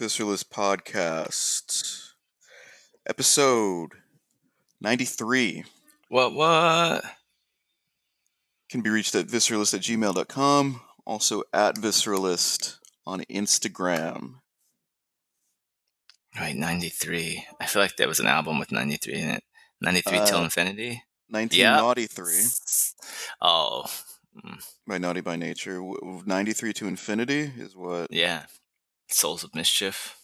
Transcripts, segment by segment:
Visceralist Podcast, episode 93. What, what? Can be reached at visceralist at gmail.com, also at visceralist on Instagram. Right, 93. I feel like there was an album with 93 in it. 93 Till Uh, Infinity? 1993 Oh, mm, by Naughty by Nature. W- w- 93 to Infinity is what. yeah. Souls of Mischief.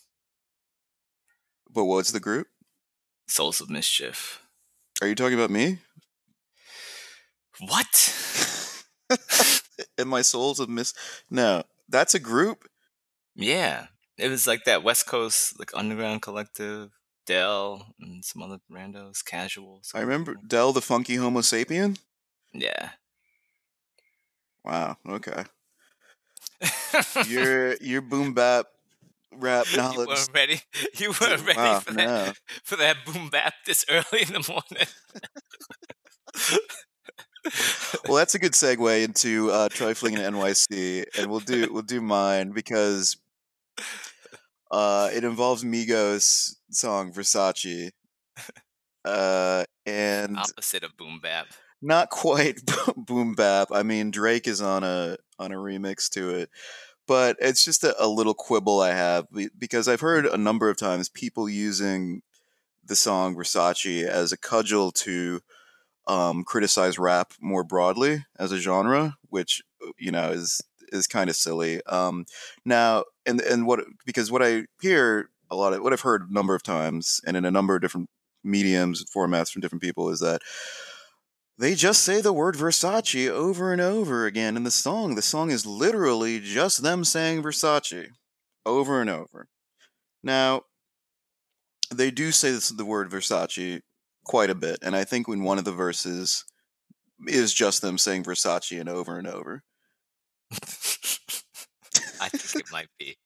But what's the group? Souls of Mischief. Are you talking about me? What? and my souls of Mis? No, that's a group. Yeah. It was like that West Coast, like underground collective, Del, and some other randos, casuals. I remember Del the Funky Homo Sapien. Yeah. Wow. Okay. Your your boom bap rap you weren't ready. You weren't ready Wow, for that. no. For that boom bap this early in the morning. Well, that's a good segue into uh, trifling in NYC, and we'll do we'll do mine because uh, it involves Migos song Versace, uh, and Opposite of boom bap. not quite boom bap. I mean, Drake is on a on a remix to it, but it's just a, a little quibble I have because I've heard a number of times people using the song Versace as a cudgel to um, criticize rap more broadly as a genre, which you know is is kind of silly. Um, now, and and what because what I hear a lot of what I've heard a number of times and in a number of different mediums and formats from different people is that they just say the word Versace over and over again in the song. The song is literally just them saying Versace over and over. Now, they do say this, the word Versace quite a bit, and I think when one of the verses is just them saying Versace and over and over. I think it might be.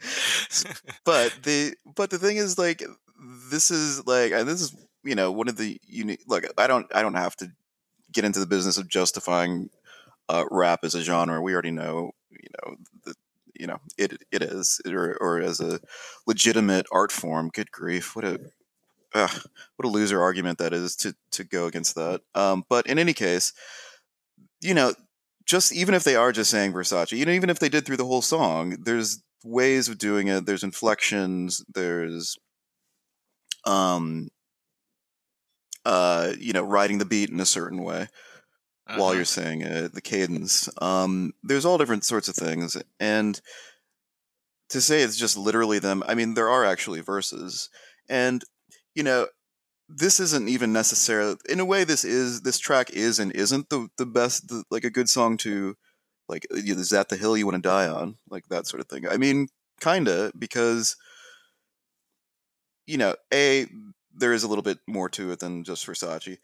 But the but the thing is like this is like and this is you know one of the unique look I don't I don't have to get into the business of justifying uh, rap as a genre. We already know you know the you know it it is or or as a legitimate art form. Good grief, what a what a loser argument that is to to go against that. Um, but in any case, you know, just even if they are just saying Versace, you know, even if they did through the whole song, there's ways of doing it. There's inflections. There's um uh you know riding the beat in a certain way while Uh-huh. you're saying it, the cadence. Um, there's all different sorts of things, and to say it's just literally them. I mean, there are actually verses, and you know, this isn't even necessarily. In a way, this is this track is and isn't the the best, the, like a good song to, like, is that the hill you want to die on, like that sort of thing. I mean, kinda because, you know, a there is a little bit more to it than just Versace.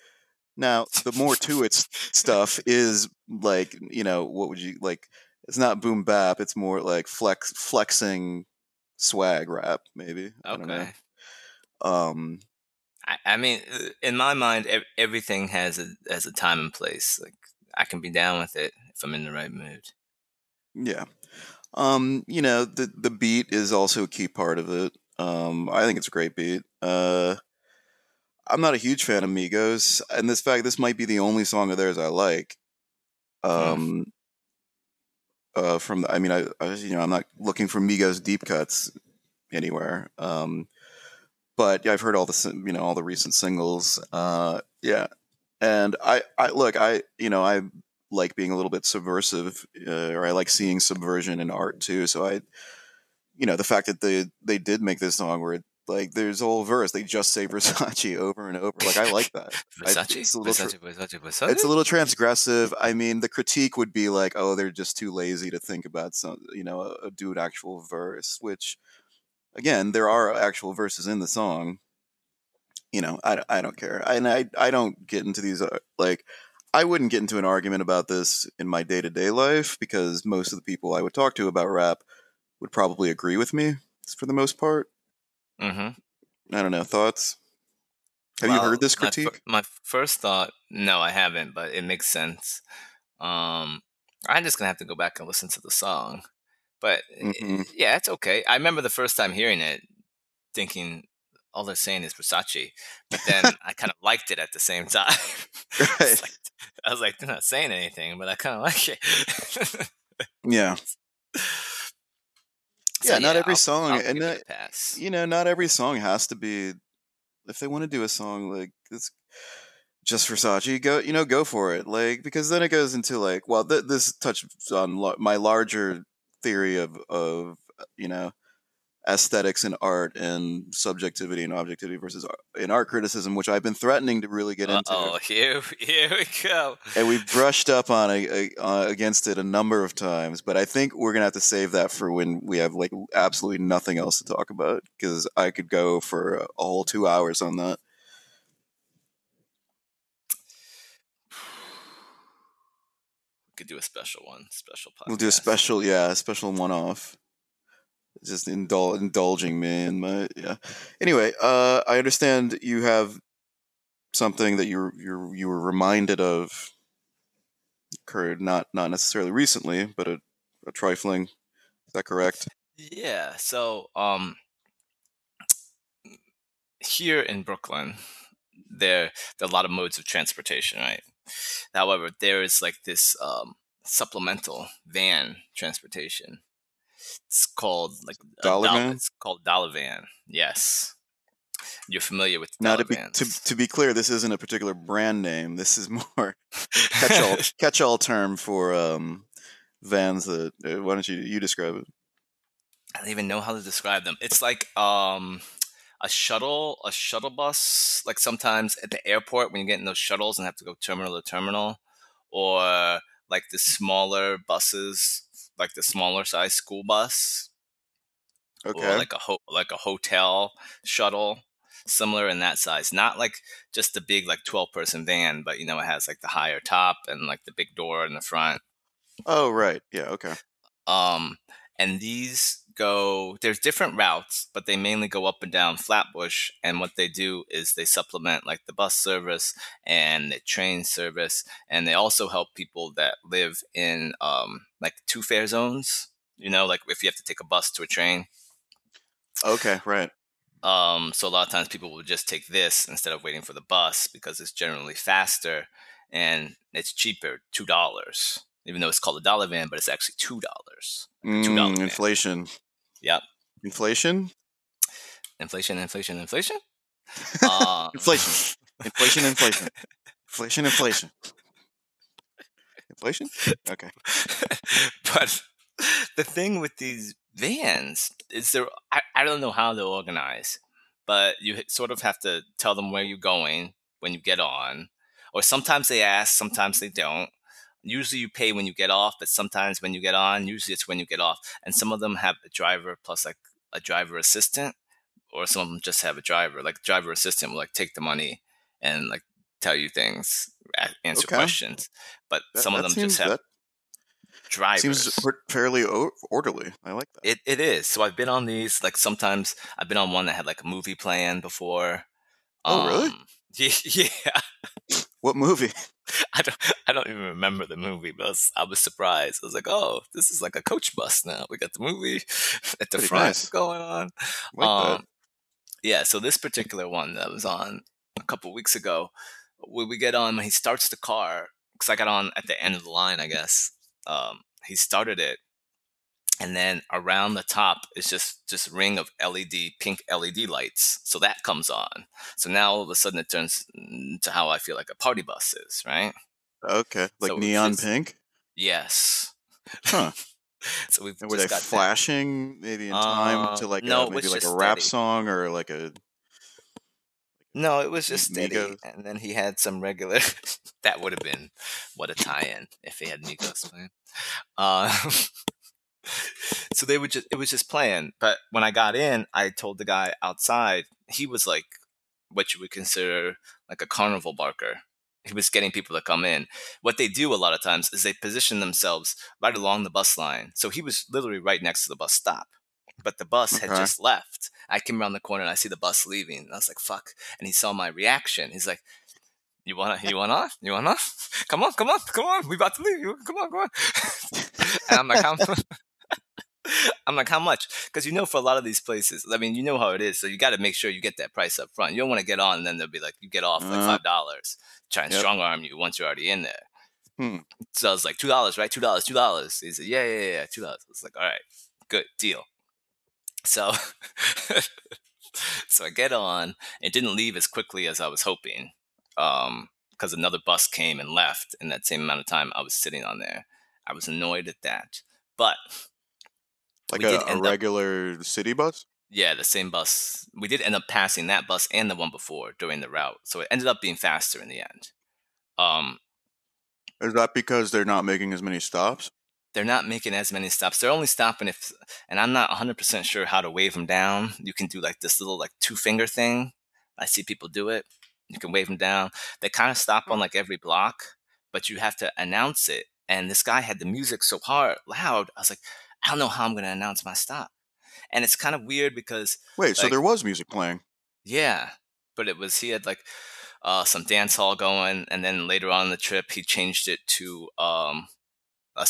Now, the more to it stuff is like, you know, what would you like? It's not boom bap. It's more like flex flexing swag rap, maybe. I. Okay. Um, I, I mean, uh, in my mind, everything has a has a time and place. Like I can be down with it if I'm in the right mood. yeah. Um, you know, the the beat is also a key part of it. Um, I think it's a great beat. Uh, I'm not a huge fan of Migos, and this fact this might be the only song of theirs I like. Um, uh, from the, I mean, I, I you know I'm not looking for Migos deep cuts anywhere. Um, but yeah, I've heard all the you know all the recent singles. Uh, yeah, and I I look I you know I like being a little bit subversive, uh, or I like seeing subversion in art too. So I, you know, the fact that they they did make this song where it, like there's a whole verse they just say Versace over and over. Like I like that. I- Versace, it's a little Versace, Versace, Versace. it's a little transgressive. I mean, the critique would be like, "Oh, they're just too lazy to think about some, you know, a, a do an actual verse." Which, again, there are actual verses in the song. You know, I, I don't care, and I I don't get into these uh, like I wouldn't get into an argument about this in my day to day life because most of the people I would talk to about rap would probably agree with me for the most part. Mm-hmm. I don't know thoughts. Have you heard this my critique? My, first thought, no, I haven't, but it makes sense. Um, I'm just gonna have to go back and listen to the song. But Mhm. yeah, it's okay. I remember the first time hearing it, thinking all they're saying is Versace, but then I kind of liked it at the same time. Right. like- I was like, they're not saying anything, but I kind of like it. Yeah. So, Yeah, not every I'll- song, I'll and give that- pass. you know, not every song has to be. If they want to do a song like it's just Versace, go you know go for it. Like because then it goes into like well, th- this touches on lo- my larger theory of of you know aesthetics and art and subjectivity and objectivity versus in art criticism, which I've been threatening to really get into. Oh, here, here we go. and we've brushed up on a, a, uh, against it a number of times, but I think we're gonna have to save that for when we have like absolutely nothing else to talk about because I could go for a, whole two hours on that. We could do a special one, special podcast. We'll do a special, yeah, a special one-off. Just indul- indulging me in my yeah. Anyway, uh, I understand you have something that you you you were reminded of occurred not not necessarily recently, but a, a trifling. Is that correct? Yeah. So, um, here in Brooklyn, there there are a lot of modes of transportation, right? However, there is like this um, supplemental van transportation. It's called like a Dollar dol- van? It's called dollar van. Yes, you're familiar with Now to be to, to be clear, this isn't a particular brand name. This is more catch-all catch-all term for um, vans. That uh, why don't you you describe it? I don't even know how to describe them. It's like um a shuttle, a shuttle bus. Like sometimes at the airport when you get in those shuttles and have to go terminal to terminal, or like the smaller buses, like the smaller size school bus, Okay. or like a ho- like a hotel shuttle, similar in that size. Not like just the big like twelve person van, but you know it has like the higher top and like the big door in the front. oh right. Yeah. Okay. Um, and these go, there's different routes, but they mainly go up and down Flatbush. And what they do is they supplement like the bus service and the train service. And they also help people that live in um, like two fare zones, you know, like if you have to take a bus to a train. Okay. Right. Um, so a lot of times people will just take this instead of waiting for the bus because it's generally faster and it's cheaper, two dollars. Even though it's called a dollar van, but it's actually two dollars. $2 Mm, inflation. Yep. Inflation. Inflation, inflation, inflation. Uh, Inflation. Inflation. Inflation. Inflation. Inflation. Inflation. Okay. but the thing with these vans is there I, I don't know how they're organized but you sort of have to tell them where you're going when you get on or sometimes they ask sometimes they don't usually you pay when you get off but sometimes when you get on usually it's when you get off and some of them have a driver plus like a driver assistant or some of them just have a driver like driver assistant will like take the money and like tell you things answer Okay. questions but That- some of them just have that drivers seems fairly o- orderly. I like that. it, it is. So I've been on these, like sometimes I've been on one that had like a movie playing before. Oh, really? Um, Yeah, yeah. What movie? I don't, I don't even remember the movie, but I was, I was surprised. I was like, oh, this is like a coach bus now. We got the movie at the Pretty front nice. going on. Like Um, yeah, so this particular one that was on a couple weeks ago, when we get on, when he starts the car, because I got on at the end of the line, I guess. Um, he started it, and then around the top is just just ring of LED pink LED lights. So that comes on. So now all of a sudden it turns to how I feel like a party bus is, right? Okay, like So neon just- pink. Yes. Huh. So we've And were just they got that. flashing maybe in time Uh, to like no, a, maybe like a rap steady. song or like a No, it was just steady, Migos? and then he had some regular. that would have been what a tie-in if he had Migos playing. Uh, so they would just it was just playing. But when I got in, I told the guy outside he was like what you would consider like a carnival barker. He was getting people to come in. What they do a lot of times is they position themselves right along the bus line. So he was literally right next to the bus stop. But the bus had just left. I came around the corner and I see the bus leaving. And I was like, fuck. And he saw my reaction. He's like, You wanna you want off? You want off? Come on, come on, come on. We about to leave. You- Come on, come on. and I'm like, I'm, I'm like, how much? Because you know, for a lot of these places, I mean, you know how it is. So you got to make sure you get that price up front. You don't want to get on and then they'll be like, you get off like Uh, five dollars, try and Yep. strong arm you once you're already in there. Hmm. So I was like, two dollars, right? Two dollars, two dollars. He said, yeah, yeah, yeah, yeah, two dollars. I was like, all right, good deal. So, so I get on. It didn't leave as quickly as I was hoping, um, because another bus came and left in that same amount of time I was sitting on there. I was annoyed at that, but like We a, a end up- regular city bus. Yeah, the same bus. We did end up passing that bus and the one before during the route, so it ended up being faster in the end. Um, Is that because they're not making as many stops? they're not making as many stops. They're only stopping if, and I'm not 100% sure how to wave them down. You can do like this little like two finger thing. I see people do it. You can wave them down. They kind of stop on like every block, but you have to announce it. And this guy had the music so hard, loud. I was like, I don't know how I'm going to announce my stop. And it's kind of weird because Wait, so there was music playing. Yeah, but it was he had like uh, some dance hall going, and then later on in the trip he changed it to um, a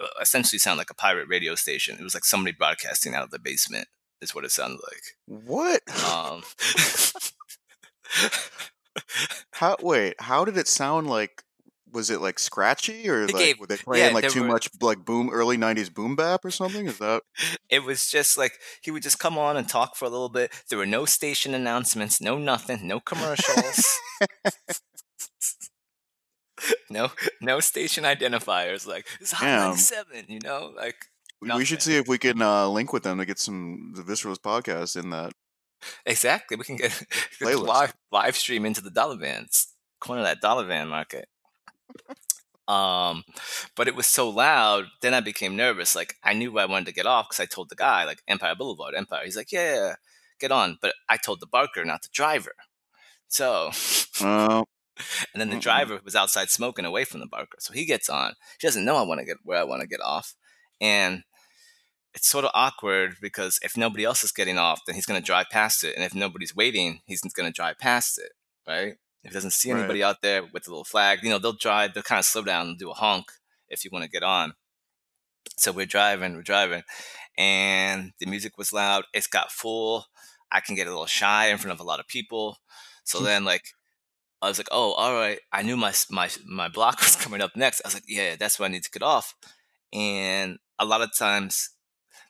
uh, essentially sound like a pirate radio station. It was like somebody broadcasting out of the basement. Is what it sounded like. What? Um, How? Wait, how did it sound like? Was it like scratchy or It like gave- were they playing yeah, like too were- much like boom early '90s boom bap or something? Is that? it was just like he would just come on and talk for a little bit. There were no station announcements, no nothing, no commercials. no no station identifiers like it's hot. 97 you know like We- We should see if we can uh, link with them to get some the Visceralist podcast in that. Exactly. We can get, get live live stream into the dollar vans, corner that dollar van market. Um, but it was so loud. Then I became nervous. Like I knew I wanted to get off because I told the guy like Empire Boulevard, Empire. He's like, yeah, yeah, get on. But I told the barker, not the driver. So, Uh, and then the driver was outside smoking away from the barker. So he gets on. He doesn't know I want to get where I want to get off, and it's sort of awkward because if nobody else is getting off, then he's going to drive past it, and if nobody's waiting, he's going to drive past it, right? If he doesn't see Right. anybody out there with a little flag, you know, they'll drive, they'll kind of slow down and do a honk if you want to get on. So we're driving, we're driving, and the music was loud. It's got full. I can get a little shy in front of a lot of people. So hmm. then, like, I was like, "Oh, all right." I knew my my my block was coming up next. I was like, "Yeah, that's where I need to get off." And a lot of times,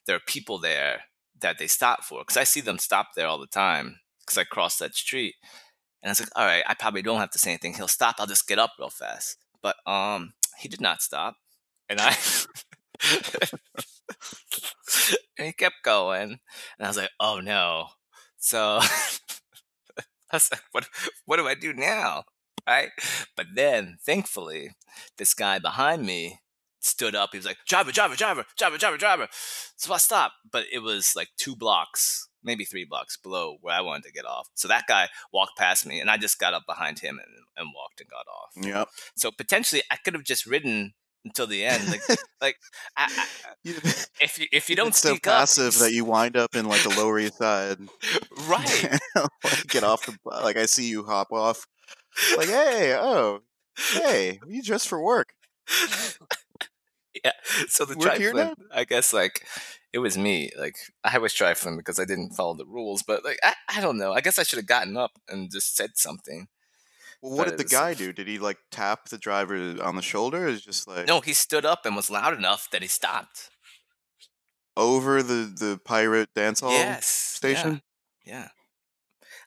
there are people there that they stop for because I see them stop there all the time because I cross that street. And I was like, "All right, I probably don't have to say anything. He'll stop. I'll just get up real fast." But um, he did not stop, and I. and he kept going, and I was like, "Oh no!" So I was like, "What? What do I do now?" Right? But then, thankfully, this guy behind me stood up. He was like, "Driver, driver, driver, driver, driver, driver." So I stopped, but it was like two blocks, maybe three blocks below where I wanted to get off. So that guy walked past me, and I just got up behind him and, and walked and got off. yep. So potentially, I could have just ridden until the end. Like, like I, I, uh, if you if you don't it's so speak up, passive that you wind up in like the Lower East Side. right? like, get off the like I see you hop off. Like hey oh hey you dressed for work. yeah. So the trifling, I guess, like it was me. Like I was trifling because I didn't follow the rules. But like I, I don't know. I guess I should have gotten up and just said something. Well, what But did the guy do? Did he like tap the driver on the shoulder? Is just like No, he stood up and was loud enough that he stopped. over the the pirate dance hall yes. station? Yeah. yeah.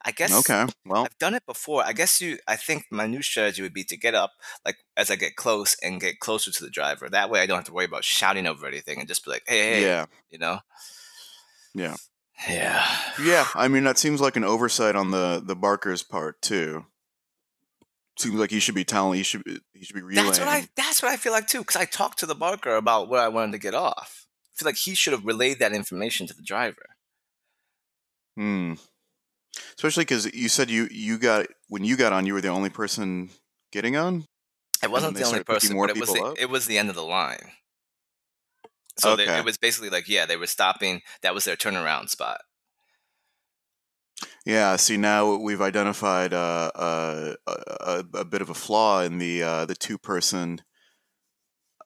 I guess Okay, well I've done it before. I guess you. I think my new strategy would be to get up, like as I get close, and get closer to the driver. That way, I don't have to worry about shouting over anything, and just be like, "Hey, hey," yeah you know. Yeah. Yeah. yeah. I mean that seems like an oversight on the the Barker's part too. Seems like he should be telling. He should. be- He should be relaying. That's what I. That's what I feel like too. Because I talked to the barker about where I wanted to get off. I feel like he should have relayed that information to the driver. Hmm. Especially because you said you you got when you got on, you were the only person getting on. It wasn't the only person, but it was the, up? it was the end of the line. So they, it was basically like, yeah, they were stopping. That was their turnaround spot. Yeah. See, now we've identified uh, uh, a, a, a bit of a flaw in the uh, the two person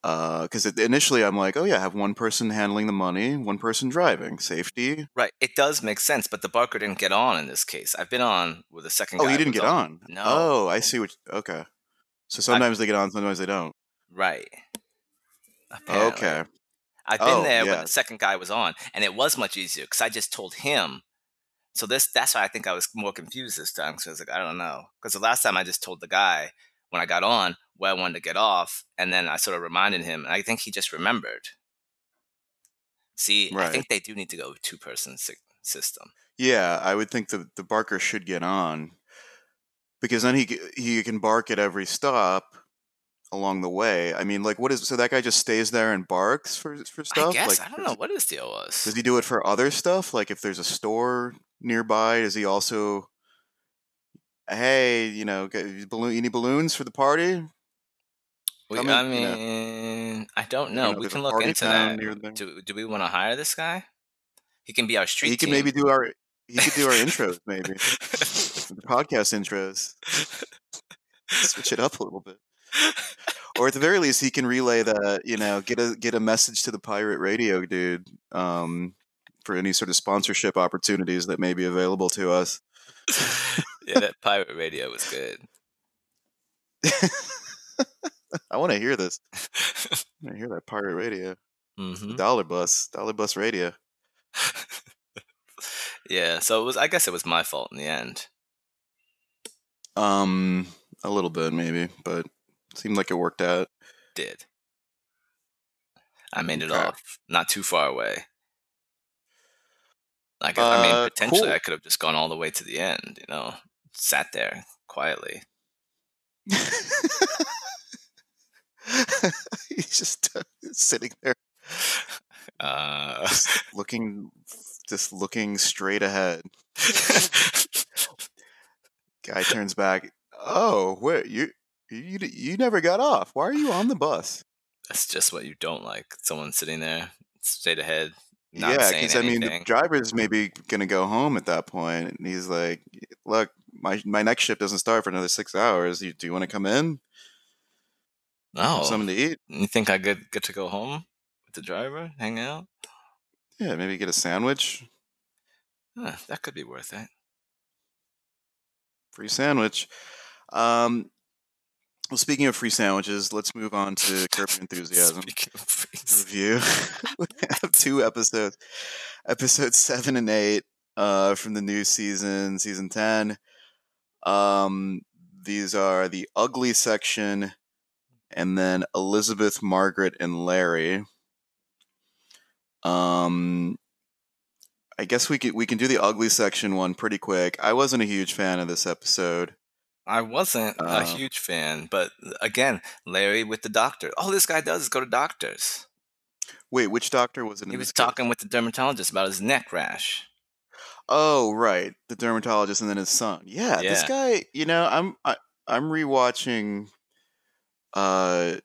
Uh, because initially I'm like, oh yeah, have one person handling the money, one person driving, safety. Right. It does make sense, but the Barker didn't get on in this case. I've been on with the second Oh, he didn't get on. No. Oh, I see what. Okay. So sometimes they get on, sometimes they don't. Right. Apparently. Okay. I've been Oh, there when the second guy was on, and it was much easier because I just told him. So this that's why I think I was more confused this time because I was like, I don't know. Because the last time I just told the guy when I got on where I wanted to get off, and then I sort of reminded him, and I think he just remembered. See, I think they do need to go two person sy- system. Yeah, I would think the the barker should get on because then he he can bark at every stop along the way. I mean, like, what is so that guy just stays there and barks for for stuff? I guess like, I don't know what his deal was. Does he do it for other stuff? Like, if there's a store nearby, does he also? Hey, you know, get- balloon. You need balloons for the party? We, Come I in, you know. mean, I don't You know. know, we can look into that. Do, do we want to hire this guy? He can be our street he can team. maybe do our. He could do our intros, maybe the podcast intros. Switch it up a little bit. or at the very least he can relay the you know get a get a message to the pirate radio dude um, for any sort of sponsorship opportunities that may be available to us yeah, that pirate radio was good. i want to hear this i want to hear that pirate radio hmm dollar bus dollar bus radio yeah, so it was. I guess it was my fault in the end. um a little bit maybe but seemed like it worked out Did I made it off not too far away? Like I mean, Uh, potentially cool. I could have just gone all the way to the end. You know, sat there quietly. he's just uh, sitting there. Uh, looking just looking straight ahead. Guy turns back. Oh wait you you you never got off. Why are you on the bus? That's just what you don't like. Someone sitting there straight ahead, not yeah because i mean the driver's maybe gonna go home at that point and he's like look my my next shift doesn't start for another six hours you, do you want to come in have oh, something to eat you think I get get to go home with the driver, hang out? yeah maybe get a sandwich Huh, that could be worth it. free sandwich um well speaking of free sandwiches let's move on to curb Your enthusiasm Speaking of freaks. review. we have two episodes, episodes seven and eight, uh, from the new season, season ten. Um, these are the ugly section, and then Elizabeth, Margaret, and Larry. Um, I guess we can we can do the ugly section one pretty quick. I wasn't a huge fan of this episode. I wasn't a Uh, huge fan, but again, Larry with the doctor. All this guy does is go to doctors. Wait, which doctor was it? He was talking with the dermatologist about his neck rash. Oh, right, the dermatologist and then his son. Yeah, this guy. You know, I'm I, I'm rewatching uh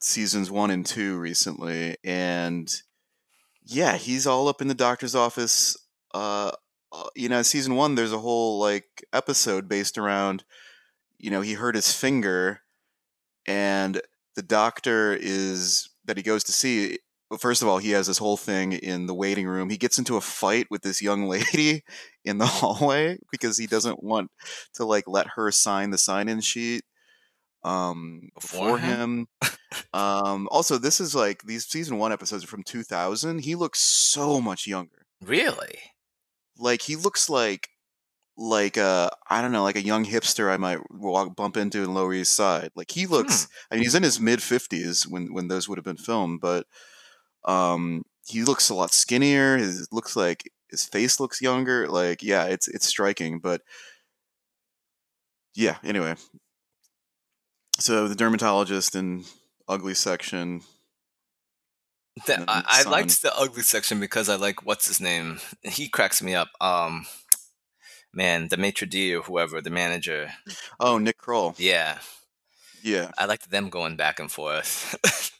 seasons one and two recently, and yeah, he's all up in the doctor's office. Uh, uh, you know, season one, there's a whole like episode based around, you know, he hurt his finger, and the doctor is that he goes to see. First of all, he has this whole thing in the waiting room. He gets into a fight with this young lady in the hallway because he doesn't want to like let her sign the sign-in sheet um, before him? um, also, this is like these season one episodes are from 2000. He looks so much younger. Really? Like he looks like like uh I don't know, like a young hipster I might walk bump into in Lower East Side. Like he looks. I mean, he's in his mid 50s when when those would have been filmed, but um, he looks a lot skinnier. His looks like his face looks younger. Like yeah, it's it's striking, but yeah. Anyway, so the dermatologist and ugly section. The- I, I liked the ugly section because I like what's his name. He cracks me up. Um, man, the maitre d or whoever, the manager. Oh, Nick Kroll. Yeah, Yeah, I liked them going back and forth.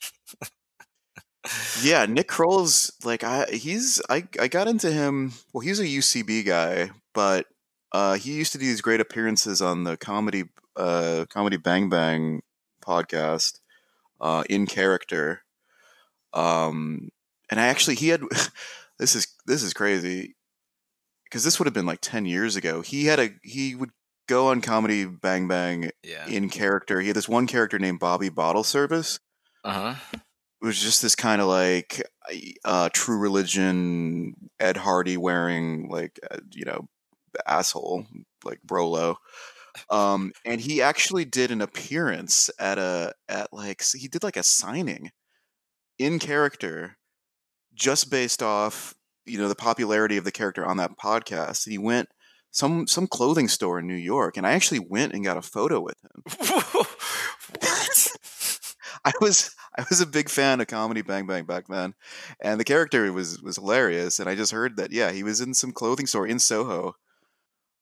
yeah. Nick Kroll's like I he's I I got into him. Well, he's a UCB guy, but uh, he used to do these great appearances on the comedy uh comedy Bang Bang podcast. uh, in character. Um, and I actually he had this is this is crazy because this would have been like ten years ago. He had a he would go on comedy Bang Bang Yeah. in character. He had this one character named Bobby Bottle Service. Uh huh. It was just this kind of like uh, true religion Ed Hardy wearing like uh, you know asshole like Brolo. Um, and he actually did an appearance at a at like he did like a signing in character just based off you know the popularity of the character on that podcast. He went some some clothing store in New York, and I actually went and got a photo with him. what? I was I was a big fan of comedy Bang Bang back then, and the character was was hilarious. And I just heard that yeah, he was in some clothing store in Soho.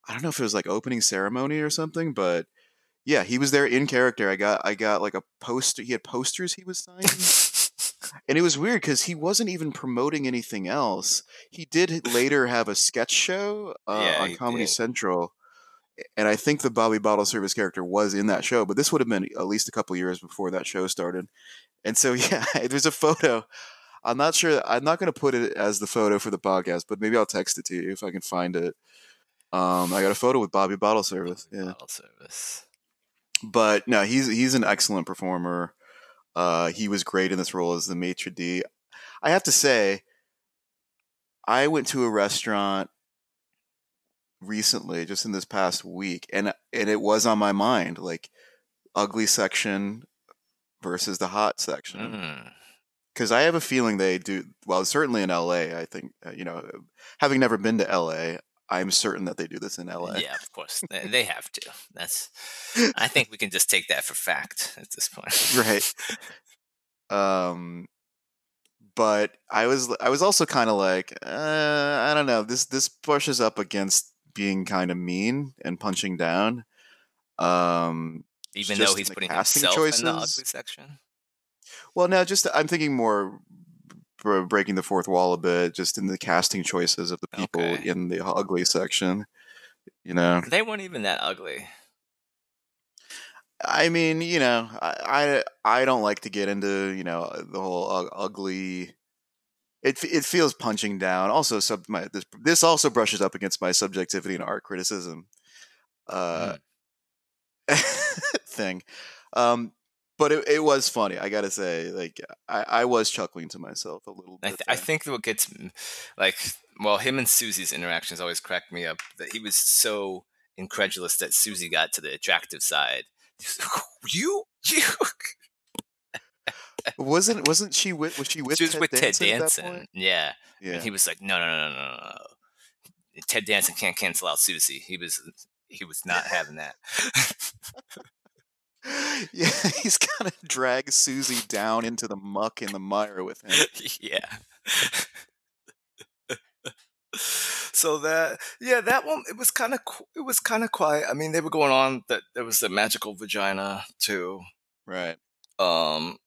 I don't know if it was like opening ceremony or something, but yeah, he was there in character. I got I got like a poster. He had posters he was signing, and it was weird because he wasn't even promoting anything else. He did later have a sketch show uh, Yeah, on Comedy did. Central. And I think the Bobby Bottle Service character was in that show, but this would have been at least a couple years before that show started. And so, yeah, there's a photo. I'm not sure. I'm not going to put it as the photo for the podcast, but maybe I'll text it to you if I can find it. Um, I got a photo with Bobby Bottle Service. Yeah, Bottle service. but no, he's he's an excellent performer. Uh, he was great in this role as the maitre d. I have to say, I went to a restaurant recently, just in this past week, and and it was on my mind, like ugly section versus the hot section Mm. because I have a feeling they do well. Certainly in L.A., I think uh, you know, having never been to L.A., I'm certain that they do this in L.A. Yeah, of course they, they have to. That's. I think we can just take that for fact at this point. right. Um, but I was I was also kind of like, uh, I don't know. This this pushes up against being kind of mean and punching down. Um, Even though he's putting himself in the ugly section. well, now just I'm thinking more breaking the fourth wall a bit, just in the casting choices of the people Okay. in the ugly section. You know, They weren't even that ugly. I mean, you know, I I, I don't like to get into you know the whole u- ugly. It it feels punching down. Also, sub my this this also brushes up against my subjectivity and art criticism, uh, thing. Um, but it, it was funny. I gotta say, like I, I was chuckling to myself a little I, bit. th- I think what gets like well, him and Susie's interactions always cracked me up. That he was so incredulous that Susie got to the attractive side. You, you. wasn't wasn't she with was she with she was Ted with Ted Danson. Yeah. Yeah. and he was like, no, no, no, no, no, no. Ted Danson can't cancel out Susie. He was he was not having that. yeah, he's gonna drag Susie down into the muck and the mire with him. yeah. so that yeah, that one it was kind of it was kind of quiet. I mean, they were going on that there was the magical vagina too. Right. Um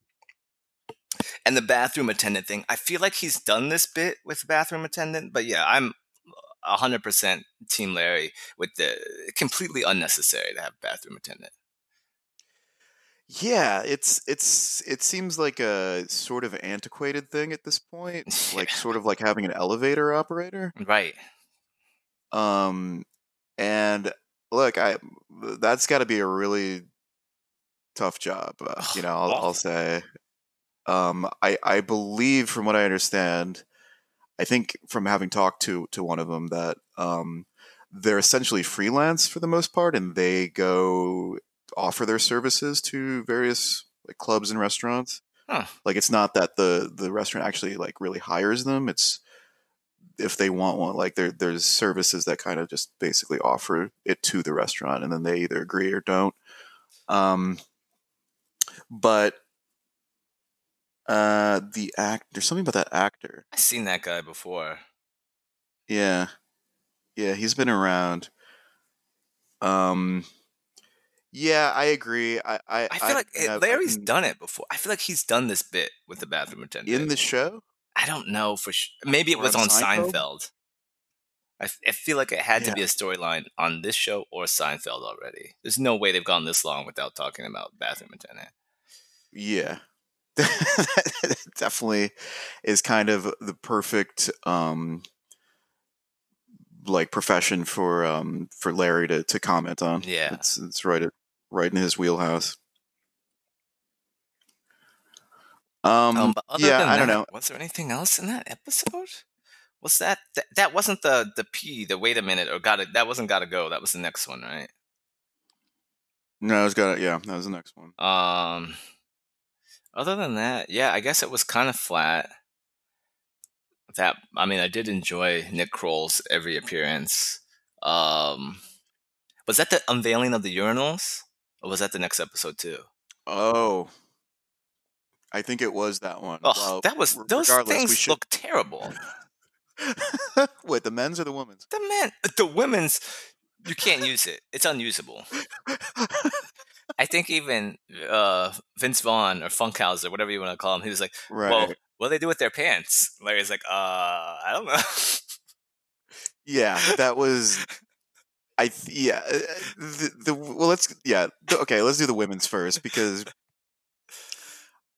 and the bathroom attendant thing. I feel like he's done this bit with the bathroom attendant, but yeah, I'm 100% team Larry with the completely unnecessary to have bathroom attendant. Yeah, it's it's it seems like a sort of antiquated thing at this point, like sort of like having an elevator operator. Right. Um and look, I that's got to be a really tough job, uh, you know, I'll, I'll say. Um I I believe from what I understand, I think from having talked to to one of them that um they're essentially freelance for the most part and they go offer their services to various like clubs and restaurants. Huh. Like it's not that the the restaurant actually like really hires them. It's if they want one, like there there's services that kind of just basically offer it to the restaurant, and then they either agree or don't. Um, but uh, the act there's something about that actor. I've seen that guy before. Yeah, yeah, he's been around. Um, yeah, I agree. I I, I feel like it, I've- Larry's done it before. I feel like he's done this bit with the bathroom attendant. in the show. I don't know for sure. Maybe it Or was on on Seinfeld? Seinfeld. I, f- I feel like it had Yeah. to be a storyline on this show or Seinfeld already. There's no way they've gone this long without talking about bathroom attendant. Yeah, that definitely is kind of the perfect um like profession for um for Larry to to comment on. Yeah. It's it's right at right in his wheelhouse. Um, Um, other yeah, I don't know. Was there anything else in that episode? Was that that, that wasn't the the P? The wait a minute or got it? That wasn't gotta go. That was the next one, right? No, it's got it. yeah, that was the next one. Um, other than that, yeah, I guess it was kind of flat. That I mean, I did enjoy Nick Kroll's every appearance. Um, was that the unveiling of the urinals, or was that the next episode too? Oh. I think it was that one. Oh, Well, that was those things should- look terrible. Wait, the men's or the women's? The men, the women's, you can't use it. It's unusable. I think even uh, Vince Vaughn or Funkhouser, whatever you want to call him, he was like, right. "Well, what do they do with their pants?" Larry's like, "Uh, I don't know." Yeah, that was. I th- yeah uh, the, the well let's yeah the, okay let's do the women's first because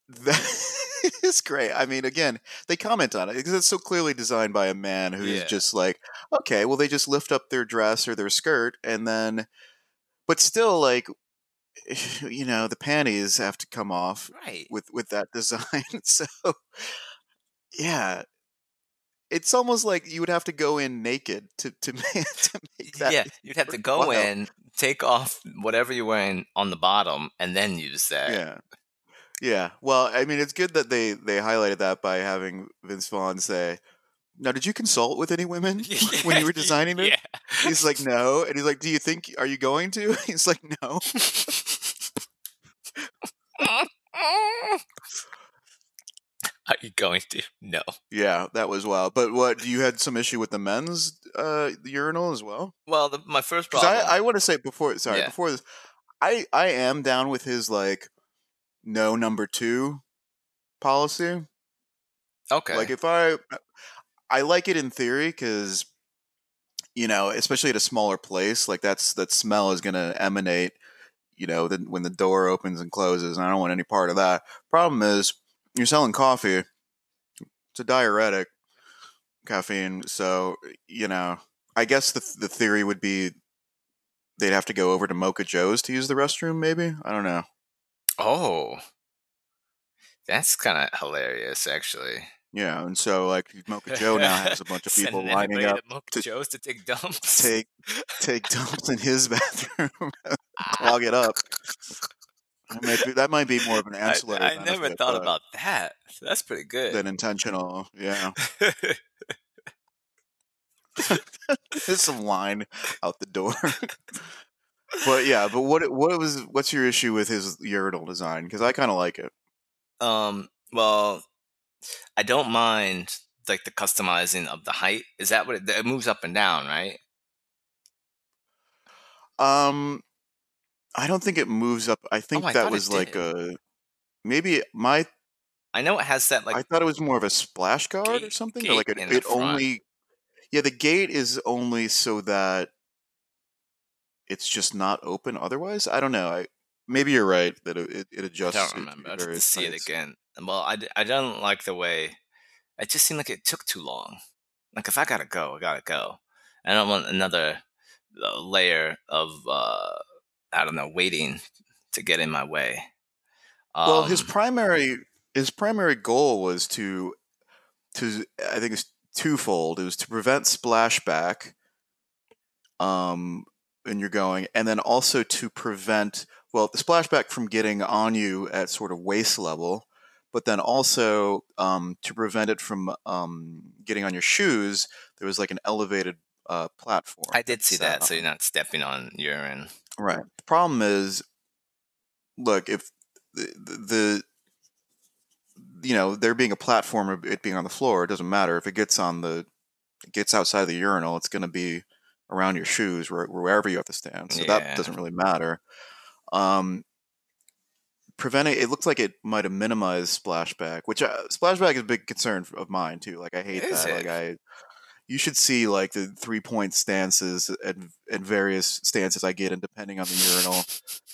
that is great. I mean, again, they comment on it because it's so clearly designed by a man who's Yeah. just like, okay, well, they just lift up their dress or their skirt and then, but still, like, you know, the panties have to come off right. with with that design. so, yeah, it's almost like you would have to go in naked to to make, to make that. yeah, you'd have to go worthwhile. in, take off whatever you're wearing on the bottom, and then use that. Yeah. Yeah. Well, I mean, it's good that they they highlighted that by having Vince Vaughn say, "Now, did you consult with any women when you were designing it?" Yeah. He's like, "No," and he's like, "Do you think? Are you going to?" He's like, "No." Are you going to? No. Yeah, that was wild. But what? You had some issue with the men's uh, urinal as well? Well, the, my first problem. I, I want to say before, sorry, Yeah. before this, I I am down with his like no number two policy. okay. Like if I, I like it in theory because, you know, especially at a smaller place, like that's that smell is going to emanate, you know, then when the door opens and closes, and I don't want any part of that. Problem is, you're selling coffee. It's a diuretic, caffeine. So you know, I guess the the theory would be they'd have to go over to Mocha Joe's to use the restroom. Maybe I don't know. oh, that's kind of hilarious, actually. Yeah, and so like Mocha Joe now has a bunch of people lining up to to Joe's to take dumps. take take dumps in his bathroom, clog it up. That might be, that might be more of an ancillary. I never benefit, thought about that. That's pretty good. than intentional. Yeah, there's some line out the door. but yeah, but what what was what's your issue with his urinal design? Because I kind of like it. um. Well, I don't mind like the customizing of the height. Is that what it, it moves up and down, right? Um, I don't think it moves up. I think Oh, I that thought it was like did. a maybe my I know it has that like I thought it was more of a splash guard or gate- something. Or like it, in the it front. only, yeah, the gate is only so that it's just not open. Otherwise, I don't know. I maybe you're right that it, it, it I adjusts. don't to remember. I have to various see it heights. again. Well, I, I don't like the way it just seemed like it took too long. Like if I gotta go, I gotta go. I don't want another uh, layer of uh, I don't know waiting to get in my way. Well, his Um, primary his primary goal was to to I think it's twofold. It was to prevent splashback, um, when you're going, and then also to prevent well the splashback from getting on you at sort of waist level, but then also um, to prevent it from um, getting on your shoes. There was like an elevated uh, platform. I did see that, so you're not stepping on urine. Right. The problem is, look, if the, the you know there being a platform or it being on the floor, it doesn't matter if it gets on the it gets outside the urinal. It's going to be around your shoes wherever you have to stand. So Yeah. that doesn't really matter. Um, preventing it looks like it might have minimized splashback, which uh, splashback is a big concern of mine too. Like I hate Is that. Like? I. You should see like the three point stances and, and various stances I get and depending on the urinal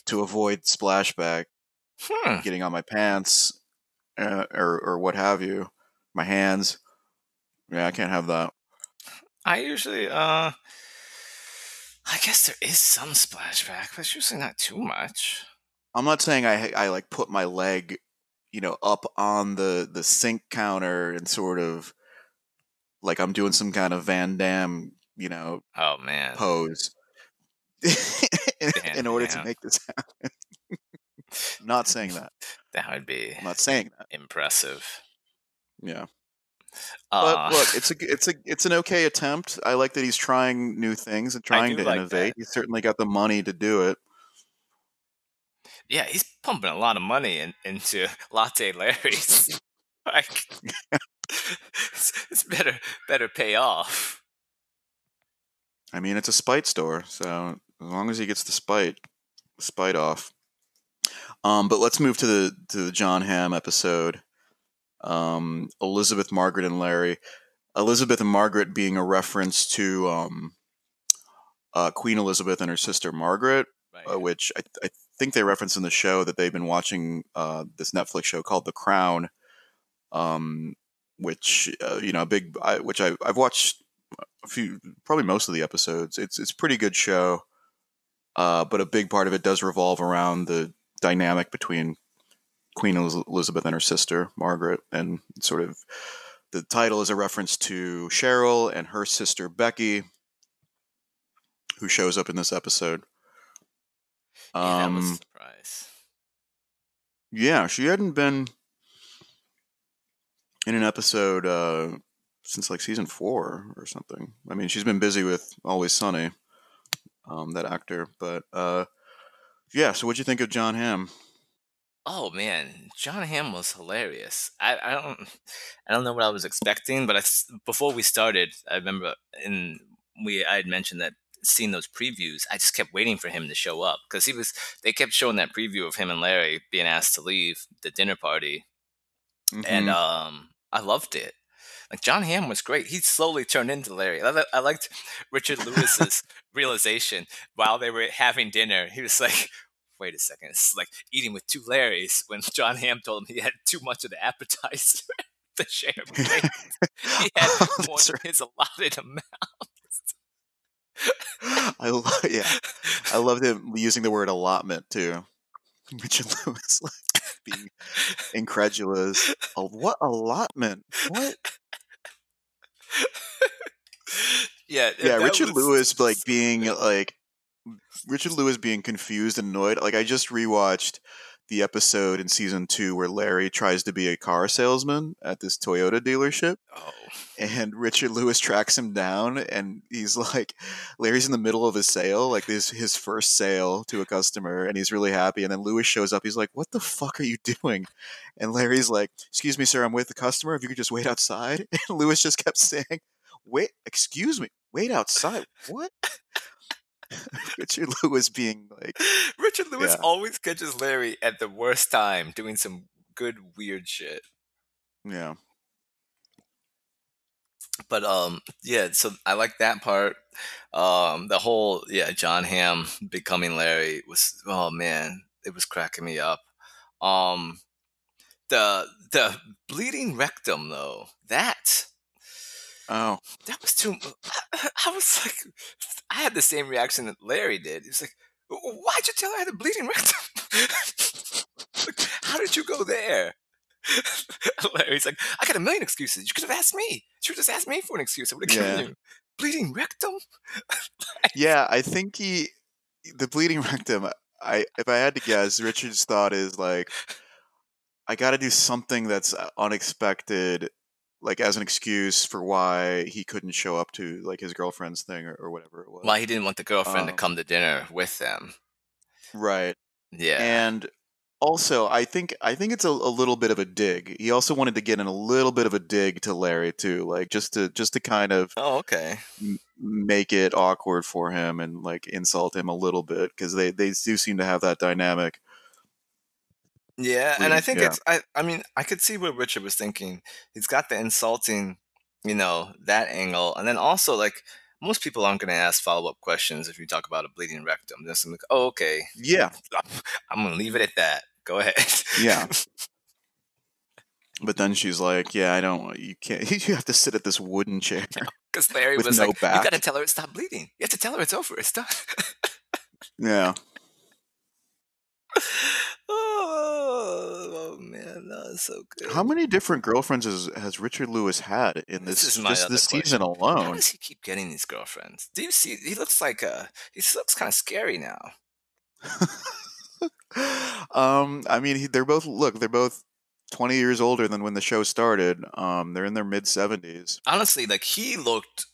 to avoid splashback Hmm. getting on my pants uh, or or what have you. My hands. Yeah, I can't have that. I usually, uh, I guess there is some splashback, but it's usually not too much. I'm not saying I I like put my leg, you know, up on the the sink counter and sort of like I'm doing some kind of Van Damme, you know, Oh man, pose in, in order to make this happen. not saying that. that would be I'm not saying that. impressive. Yeah. Uh, But look, it's a it's a it's an okay attempt. I like that he's trying new things and trying to like innovate. that. He's certainly got the money to do it. Yeah, he's pumping a lot of money in, into Latte Larry's. like, it's, it's better better pay off. I mean, it's a spite store, so as long as he gets the spite, spite off. Um, but let's move to the to the Jon Hamm episode. Um, Elizabeth, Margaret, and Larry. Elizabeth and Margaret being a reference to um, uh, Queen Elizabeth and her sister Margaret, Right. uh, which I, I think they reference in the show that they've been watching uh, this Netflix show called The Crown, um, which uh, you know a big I, which I, I've watched a few probably most of the episodes. It's it's a pretty good show, uh, but a big part of it does revolve around the dynamic between Queen Elizabeth and her sister Margaret, and sort of the title is a reference to Cheryl and her sister Becky, who shows up in this episode. Yeah, that was a Um, surprise. yeah, she hadn't been in an episode uh, since like season four or something. I mean, she's been busy with Always Sunny, um, that actor. But uh, yeah, so what'd you think of Jon Hamm? Oh man, Jon Hamm was hilarious. I, I don't I don't know what I was expecting, but I before we started, I remember in we I had mentioned that seeing those previews, I just kept waiting for him to show up because he was. They kept showing that preview of him and Larry being asked to leave the dinner party, and Mhm. um, I loved it. Like Jon Hamm was great. He slowly turned into Larry. I, I liked Richard Lewis's realization while they were having dinner. He was like, "Wait a second, it's like eating with two Larrys." When Jon Hamm told him he had too much of the appetizer to share, he had more than his allotted amount. I love, yeah, I loved him using the word allotment too. Richard Lewis like being incredulous. A, what allotment? What? yeah, yeah, Richard was Lewis like being like Richard Lewis being confused and annoyed. Like I just rewatched the episode in season two where Larry tries to be a car salesman at this Toyota dealership, Oh, and Richard Lewis tracks him down, and he's like, Larry's in the middle of a sale, like this his first sale to a customer, and he's really happy. And then Lewis shows up. He's like, "What the fuck are you doing?" And Larry's like, "Excuse me, sir, I'm with the customer. If you could just wait outside." And Lewis just kept saying, "Wait, excuse me, wait outside. What?" Richard Lewis being like, Richard Lewis Yeah. always catches Larry at the worst time doing some good weird shit. yeah, But um yeah, so I like that part. Um the whole yeah, Jon Hamm becoming Larry was oh man, it was cracking me up. Um the the bleeding rectum though, that oh, that was too I, I was like I had the same reaction that Larry did. He was like, Why'd you tell her I had a bleeding rectum? Like, How did you go there? Larry's like, I got a million excuses. You could have asked me. You just asked me for an excuse. I would have Yeah. given you. Bleeding rectum? yeah. I think he, the bleeding rectum. I, if I had to guess, Richard's thought is like, I got to do something that's uh, unexpected, like as an excuse for why he couldn't show up to like his girlfriend's thing or, or whatever it was. Why he didn't want the girlfriend to Um, come to dinner with them. right. Yeah. And also, I think I think it's a, a little bit of a dig. He also wanted to get in a little bit of a dig to Larry too, like just to just to kind of oh, okay. m- make it awkward for him and like insult him a little bit because they they do seem to have that dynamic. Yeah, and I think yeah. it's I I mean, I could see what Richard was thinking. He's got the insulting, you know, that angle. And then also like most people aren't going to ask follow-up questions if you talk about a bleeding rectum. They're just like, "Oh, okay. Yeah, I'm going to leave it at that. Go ahead." Yeah. But then she's like, "Yeah, I don't. You can't. You have to sit at this wooden chair." Because Larry was no like, "You got to tell her to stop bleeding. You have to tell her it's over. It's done." Yeah. Oh, oh, man, that was so good. How many different girlfriends has, has Richard Lewis had in This this is my just this season How alone? does he keep getting these girlfriends? Do you see? He looks like a He looks kind of scary now. um, I mean, he, they're both look. They're both twenty years older than when the show started. Um, they're in their mid seventies. Honestly, like he looked.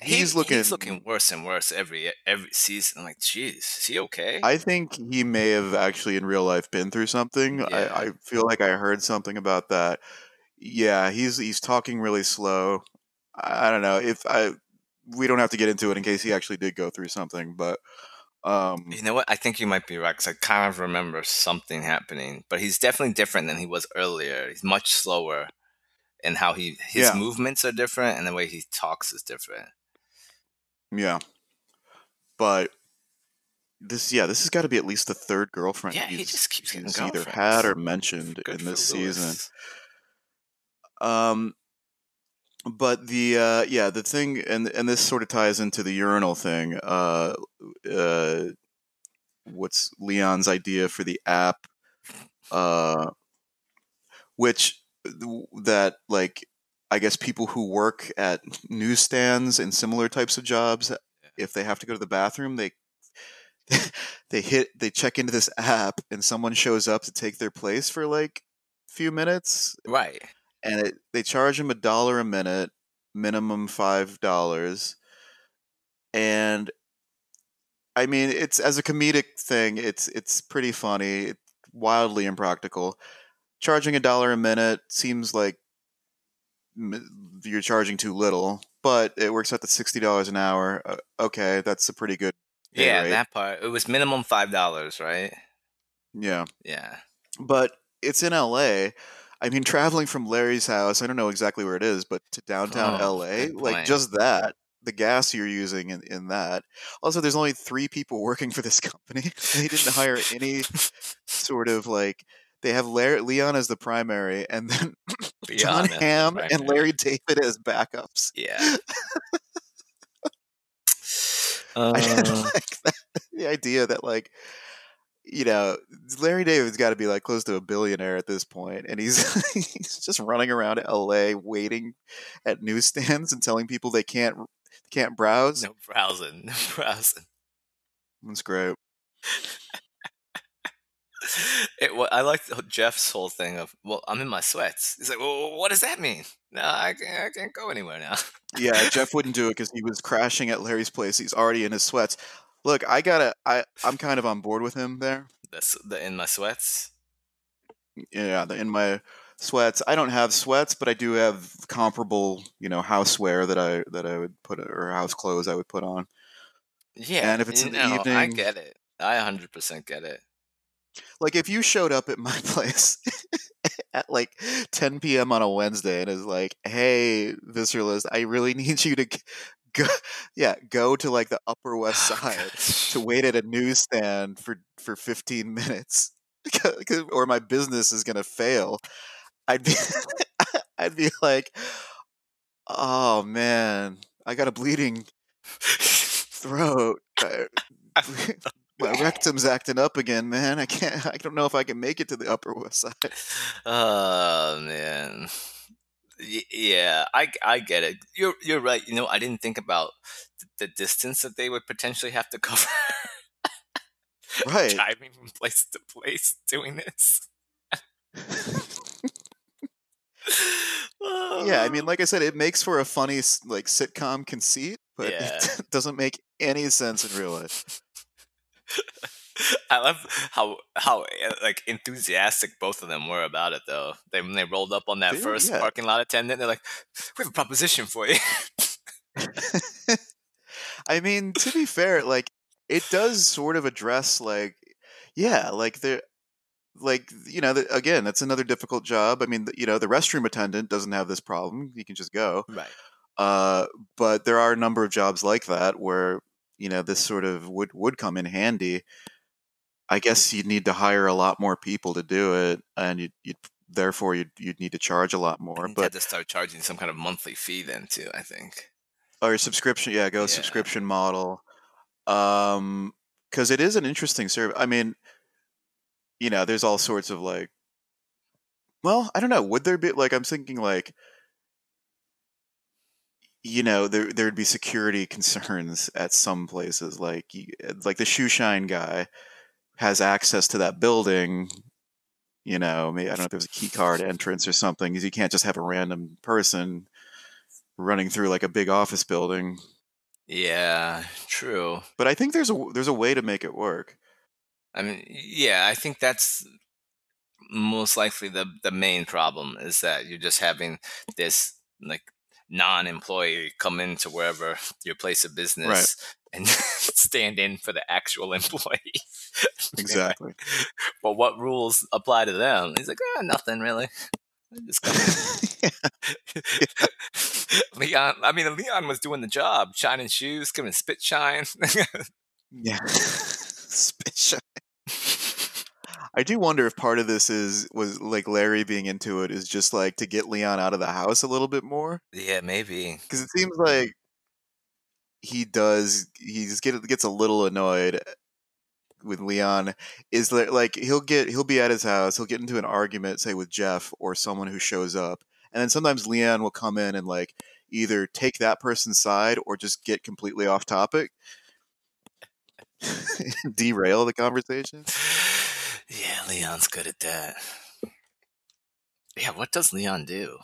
He- He's looking- He's looking worse and worse every every season. I'm like, jeez, is he okay? I think he may have actually in real life been through something. Yeah. I, I feel like I heard something about that. Yeah, he's he's talking really slow. I, I don't know if I. We don't have to get into it in case he actually did go through something, but um, you know what? I think you might be right because I kind of remember something happening. But he's definitely different than he was earlier. He's much slower, and how he his Yeah. movements are different, and the way he talks is different. Yeah. But this, yeah, this has got to be at least the third girlfriend Yeah, he just keeps getting he's either had or mentioned Good in this season. Um, but the uh, yeah, the thing, and and this sort of ties into the urinal thing. Uh, uh, what's Leon's idea for the app? Uh, which that like I guess people who work at newsstands and similar types of jobs, if they have to go to the bathroom, they they hit they check into this app and someone shows up to take their place for like a few minutes Right. and it, they charge them a dollar a minute, minimum five dollars, and I mean it's as a comedic thing, it's it's pretty funny, it's wildly impractical. Charging a dollar a minute seems like you're charging too little, but it works out to sixty dollars an hour. Uh, okay, that's a pretty good. Yeah, rate. that part. It was minimum five dollars, right? yeah. Yeah. but it's in LA. I mean, traveling from Larry's house, I don't know exactly where it is, but to downtown Oh, LA, like just that, the gas you're using in, in that. Also, there's only three people working for this company. they didn't hire any sort of like, they have Larry, Leon as the primary, and then John as the and. Larry David as backups. Yeah. I didn't Uh, like that. the idea that like you know Larry David's got to be like close to a billionaire at this point, and he's he's just running around L.A. waiting at newsstands and telling people they can't can't browse. no browsing. No browsing. That's great. It, wa- I like Jeff's whole thing of, well, I'm in my sweats. He's like, well, what does that mean? No, I can't, I can't go anywhere now. Yeah, Jeff wouldn't do it because he was crashing at Larry's place. He's already in his sweats. Look, I gotta. I I'm kind of on board with him there. That's the in my sweats. Yeah, the, in my sweats. I don't have sweats, but I do have comparable, you know, houseware that I that I would put or house clothes I would put on. Yeah. And if it's in the know, I get it. I 100% get it. Like if you showed up at my place at like 10 p.m. on a Wednesday and is like, "Hey, Visceralist, I really need you to go, yeah, go to like the Upper West Oh, Side to wait at a newsstand for for 15 minutes, or my business is gonna fail." I'd be, I'd be like, "Oh man, I got a bleeding throat." I- my rectum's acting up again, man. I can't. I don't know if I can make it to the Upper West Side. Oh man. Y- yeah, I, I get it. You're you're right. You know, I didn't think about th- the distance that they would potentially have to cover Right. driving from place to place doing this. yeah, I mean, like I said, it makes for a funny like sitcom conceit, but Yeah. it doesn't make any sense in real life. I love how how uh, like enthusiastic both of them were about it though. They when they rolled up on that were- first yeah. parking lot attendant, they're like, "We have a proposition for you." I mean, to be fair, like it does sort of address like, yeah, like the. Like you know, the, again, that's another difficult job. I mean, the, you know, the restroom attendant doesn't have this problem; you can just go. right. Uh, but there are a number of jobs like that where you know this sort of would would come in handy. I guess you'd need to hire a lot more people to do it, and you'd, you'd therefore you'd you'd need to charge a lot more. You But had to start charging some kind of monthly fee then too. I think. or subscription, yeah, go Yeah. subscription model. Um, because it is an interesting service. I mean, you know, there's all sorts of like, well, I don't know. Would there be like I'm thinking like, you know, there there'd be security concerns at some places. Like, like the shoe shine guy has access to that building. You know, maybe I don't know if there's a key card entrance or something. 'cause You can't just have a random person running through like a big office building. Yeah, true. But I think there's a there's a way to make it work. I mean, yeah, I think that's most likely the the main problem is that you're just having this like non-employee come into wherever your place of business and stand in for the actual employee. Exactly. but what rules apply to them? He's like, ah, nothing really. I Just come Leon, I mean, Leon was doing the job, shining shoes, giving spit shine. yeah. Spit shine. I do wonder if part of this is was like Larry being into it is just like to get Leon out of the house a little bit more. Yeah, maybe. because it seems like he does he just get, gets a little annoyed with Leon. Is that like he'll get he'll be at his house he'll get into an argument say with Jeff or someone who shows up and then sometimes Leon will come in and like either take that person's side or just get completely off topic. Derail the conversation Yeah, Leon's good at that. Yeah, what does Leon do?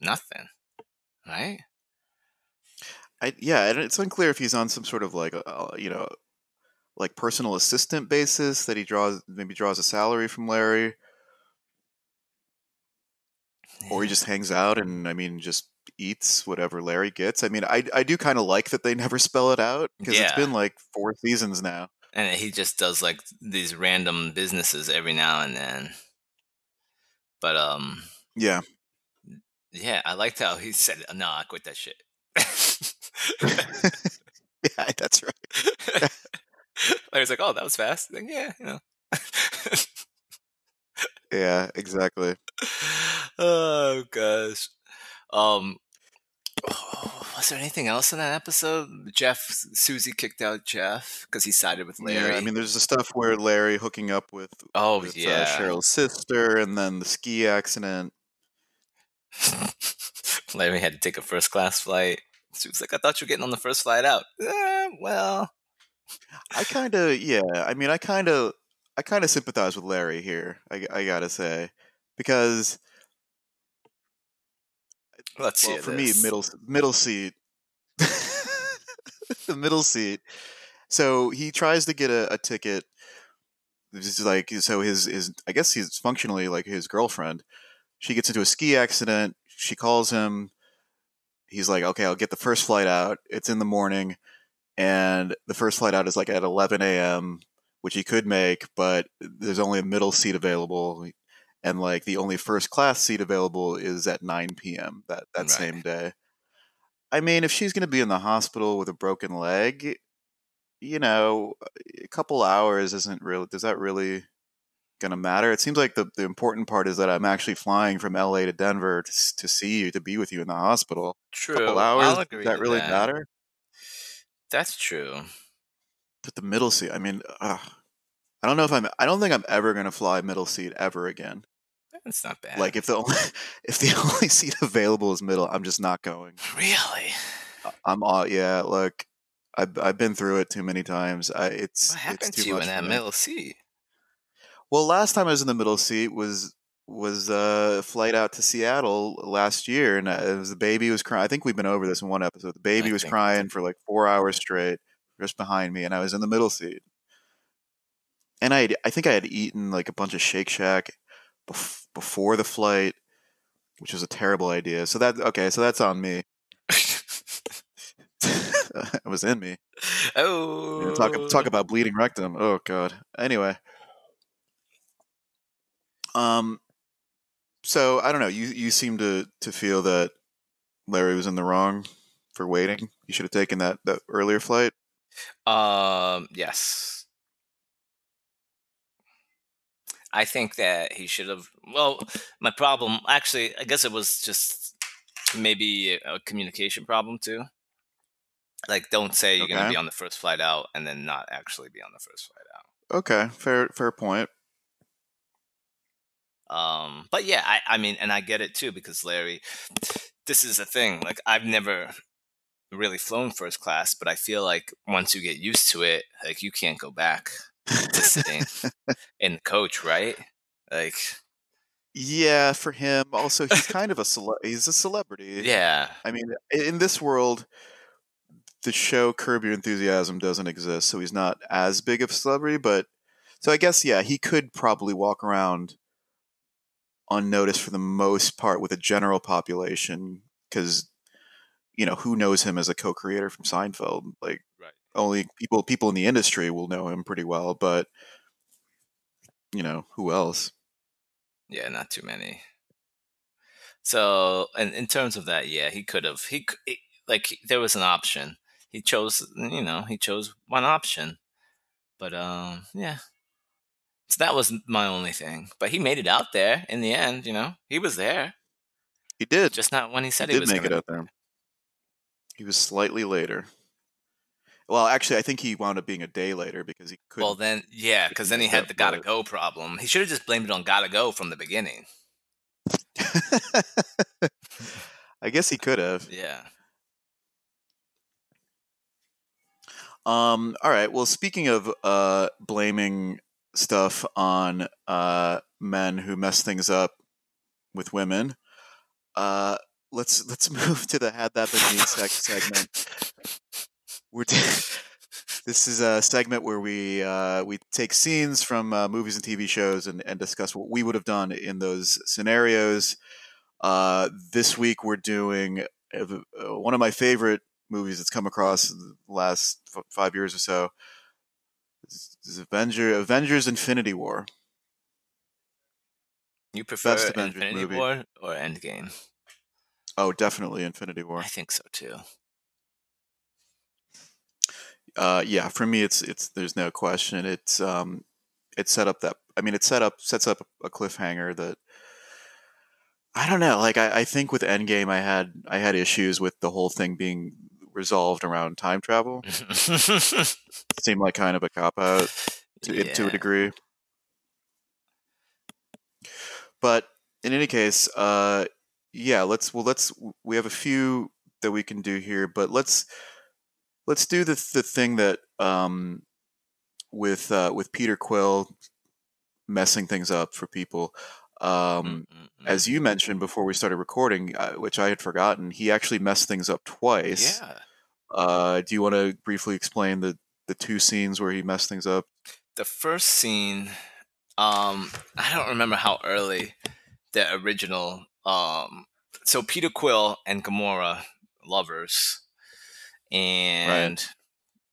Nothing. Right? I, yeah and it's unclear if he's on some sort of like uh, you know like personal assistant basis that he draws maybe draws a salary from Larry or he just hangs out and I mean just eats whatever Larry gets. I mean, I I do kind of like that they never spell it out because it's been like four seasons now. And he just does like these random businesses every now and then. But um Yeah, yeah, I liked how he said, "No, I quit that shit." yeah, that's right. I was like, "Oh, that was fast." Like, yeah, you know. Yeah, exactly. oh gosh. Um was there anything else in that episode? Jeff Susie kicked out Jeff because he sided with Larry. Yeah, I mean, there's the stuff where Larry hooking up with oh with uh, yeah. Cheryl's sister, and then the ski accident. Larry had to take a first class flight. She was like, I thought you were getting on the first flight out. "Eh, well, I kind of, yeah. I mean, I kind of, I kind of sympathize with Larry here. I, I gotta say, because let's well, hear for me, middle middle seat, the middle seat. So he tries to get a, a ticket. This is like so his his I guess he's functionally like his girlfriend. She gets into a ski accident. She calls him. He's like, okay, I'll get the first flight out. It's in the morning, and the first flight out is like at 11 a.m., which he could make, but there's only a middle seat available, and like the only first class seat available is at 9 p.m. that that Right. same day. I mean, if she's going to be in the hospital with a broken leg, you know, a couple hours isn't really. Does that really going to matter? It seems like the, the important part is that I'm actually flying from LA to Denver to, to see you, to be with you in the hospital. True. couple hours, does that really that. matter? That's true. But the middle seat, I mean, ugh, I don't know if I'm. I don't think I'm ever going to fly middle seat ever again. It's not bad. Like if the only if the only seat available is middle, I'm just not going. really, I'm all yeah. Look, I've I've been through it too many times. I, it's what happened it's to you in that middle seat? Well, last time I was in the middle seat was was a flight out to Seattle last year, and uh, it was the baby was crying. I think we've been over this in one episode. The baby I was crying for like four hours straight, just behind me, and I was in the middle seat. And I, I think I had eaten like a bunch of Shake Shack bef- before the flight, which was a terrible idea. So that okay, so that's on me. it was in me. oh, You know, talk talk about bleeding rectum. Oh god. Anyway, um, so I don't know. You you seem to to feel that Larry was in the wrong for waiting. You should have taken that that earlier flight. Um, yes. I think that he should have. Well, my problem, actually, I guess it was just maybe a communication problem too. Like, don't say you're going to be on the first flight out and then not actually be on the first flight out. Okay, fair fair point. Um, but yeah, I, I mean, and I get it too because Larry, this is a thing. Like, I've never really flown first class, but I feel like once you get used to it, like you can't go back to sitting in coach, right? Like, Yeah, for him. Also, he's kind of a cele- he's a celebrity. yeah, I mean, in this world, the show Curb Your Enthusiasm doesn't exist, so he's not as big of a celebrity. But so I guess yeah, he could probably walk around unnoticed for the most part with a general population because you know who knows him as a co-creator from Seinfeld. Like. Only people people in the industry will know him pretty well, but you know who else? yeah, not too many. So, and in terms of that, yeah, he could have. He like there was an option. He chose, you know, he chose one option. But um, yeah. So that was my only thing. But he made it out there in the end. You know, he was there, He did. just not when he he said he, did was make gonna it out there. He was slightly later. Well, actually, I think he wound up being a day later because he couldn't. Well, then, yeah, because then he had the gotta go problem. He should have just blamed it on gotta go from the beginning. I guess he could have. Yeah. Um. All right. Well, speaking of uh, blaming stuff on uh, men who mess things up with women, uh, let's let's move to the had that been me seg- segment. We're t- this is a segment where we uh, we take scenes from uh, movies and TV shows and, and discuss what we would have done in those scenarios. Uh, this week we're doing uh, uh, one of my favorite movies that's come across in the last f- five years or so. This is Avenger Avengers Infinity War. You prefer Best Avengers Infinity movie. War or Endgame? Oh, definitely Infinity War. I think so too. Uh, yeah, for me, it's it's there's no question. It's um, it set up that I mean, it set up sets up a cliffhanger that I don't know. Like I, I think with Endgame, I had I had issues with the whole thing being resolved around time travel. Seemed like kind of a cop out to, to a degree. But in any case, uh, yeah, let's well let's we have a few that we can do here, but let's let's do the the thing that um, with uh, with Peter Quill messing things up for people. Um, Mm-mm-mm. as you mentioned before we started recording, uh, which I had forgotten, he actually messed things up twice. yeah, Uh, do you want to briefly explain the the two scenes where he messed things up? the first scene, um, I don't remember how early the original. Um, so Peter Quill and Gamora lovers, and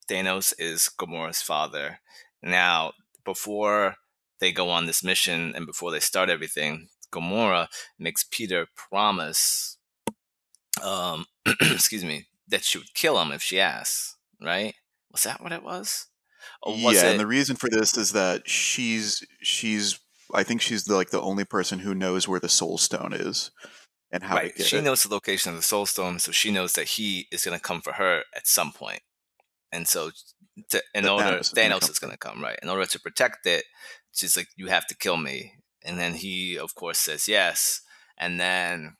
Thanos is Gamora's father. Now, before they go on this mission and before they start everything, Gamora makes Peter promise, um, excuse me, that she would kill him if she asks. Right? Was that what it was? Or was yeah, it? and the reason for this is that she's she's I think she's the, like the only person who knows where the Soul Stone is and how right. She it. knows the location of the Soul Stone, so she knows that he is going to come for her at some point. And so, to, in That order, Thanos is gonna Thanos come is going to come, right? In order to protect it, she's like, "You have to kill me." And then he, of course, says yes. And then,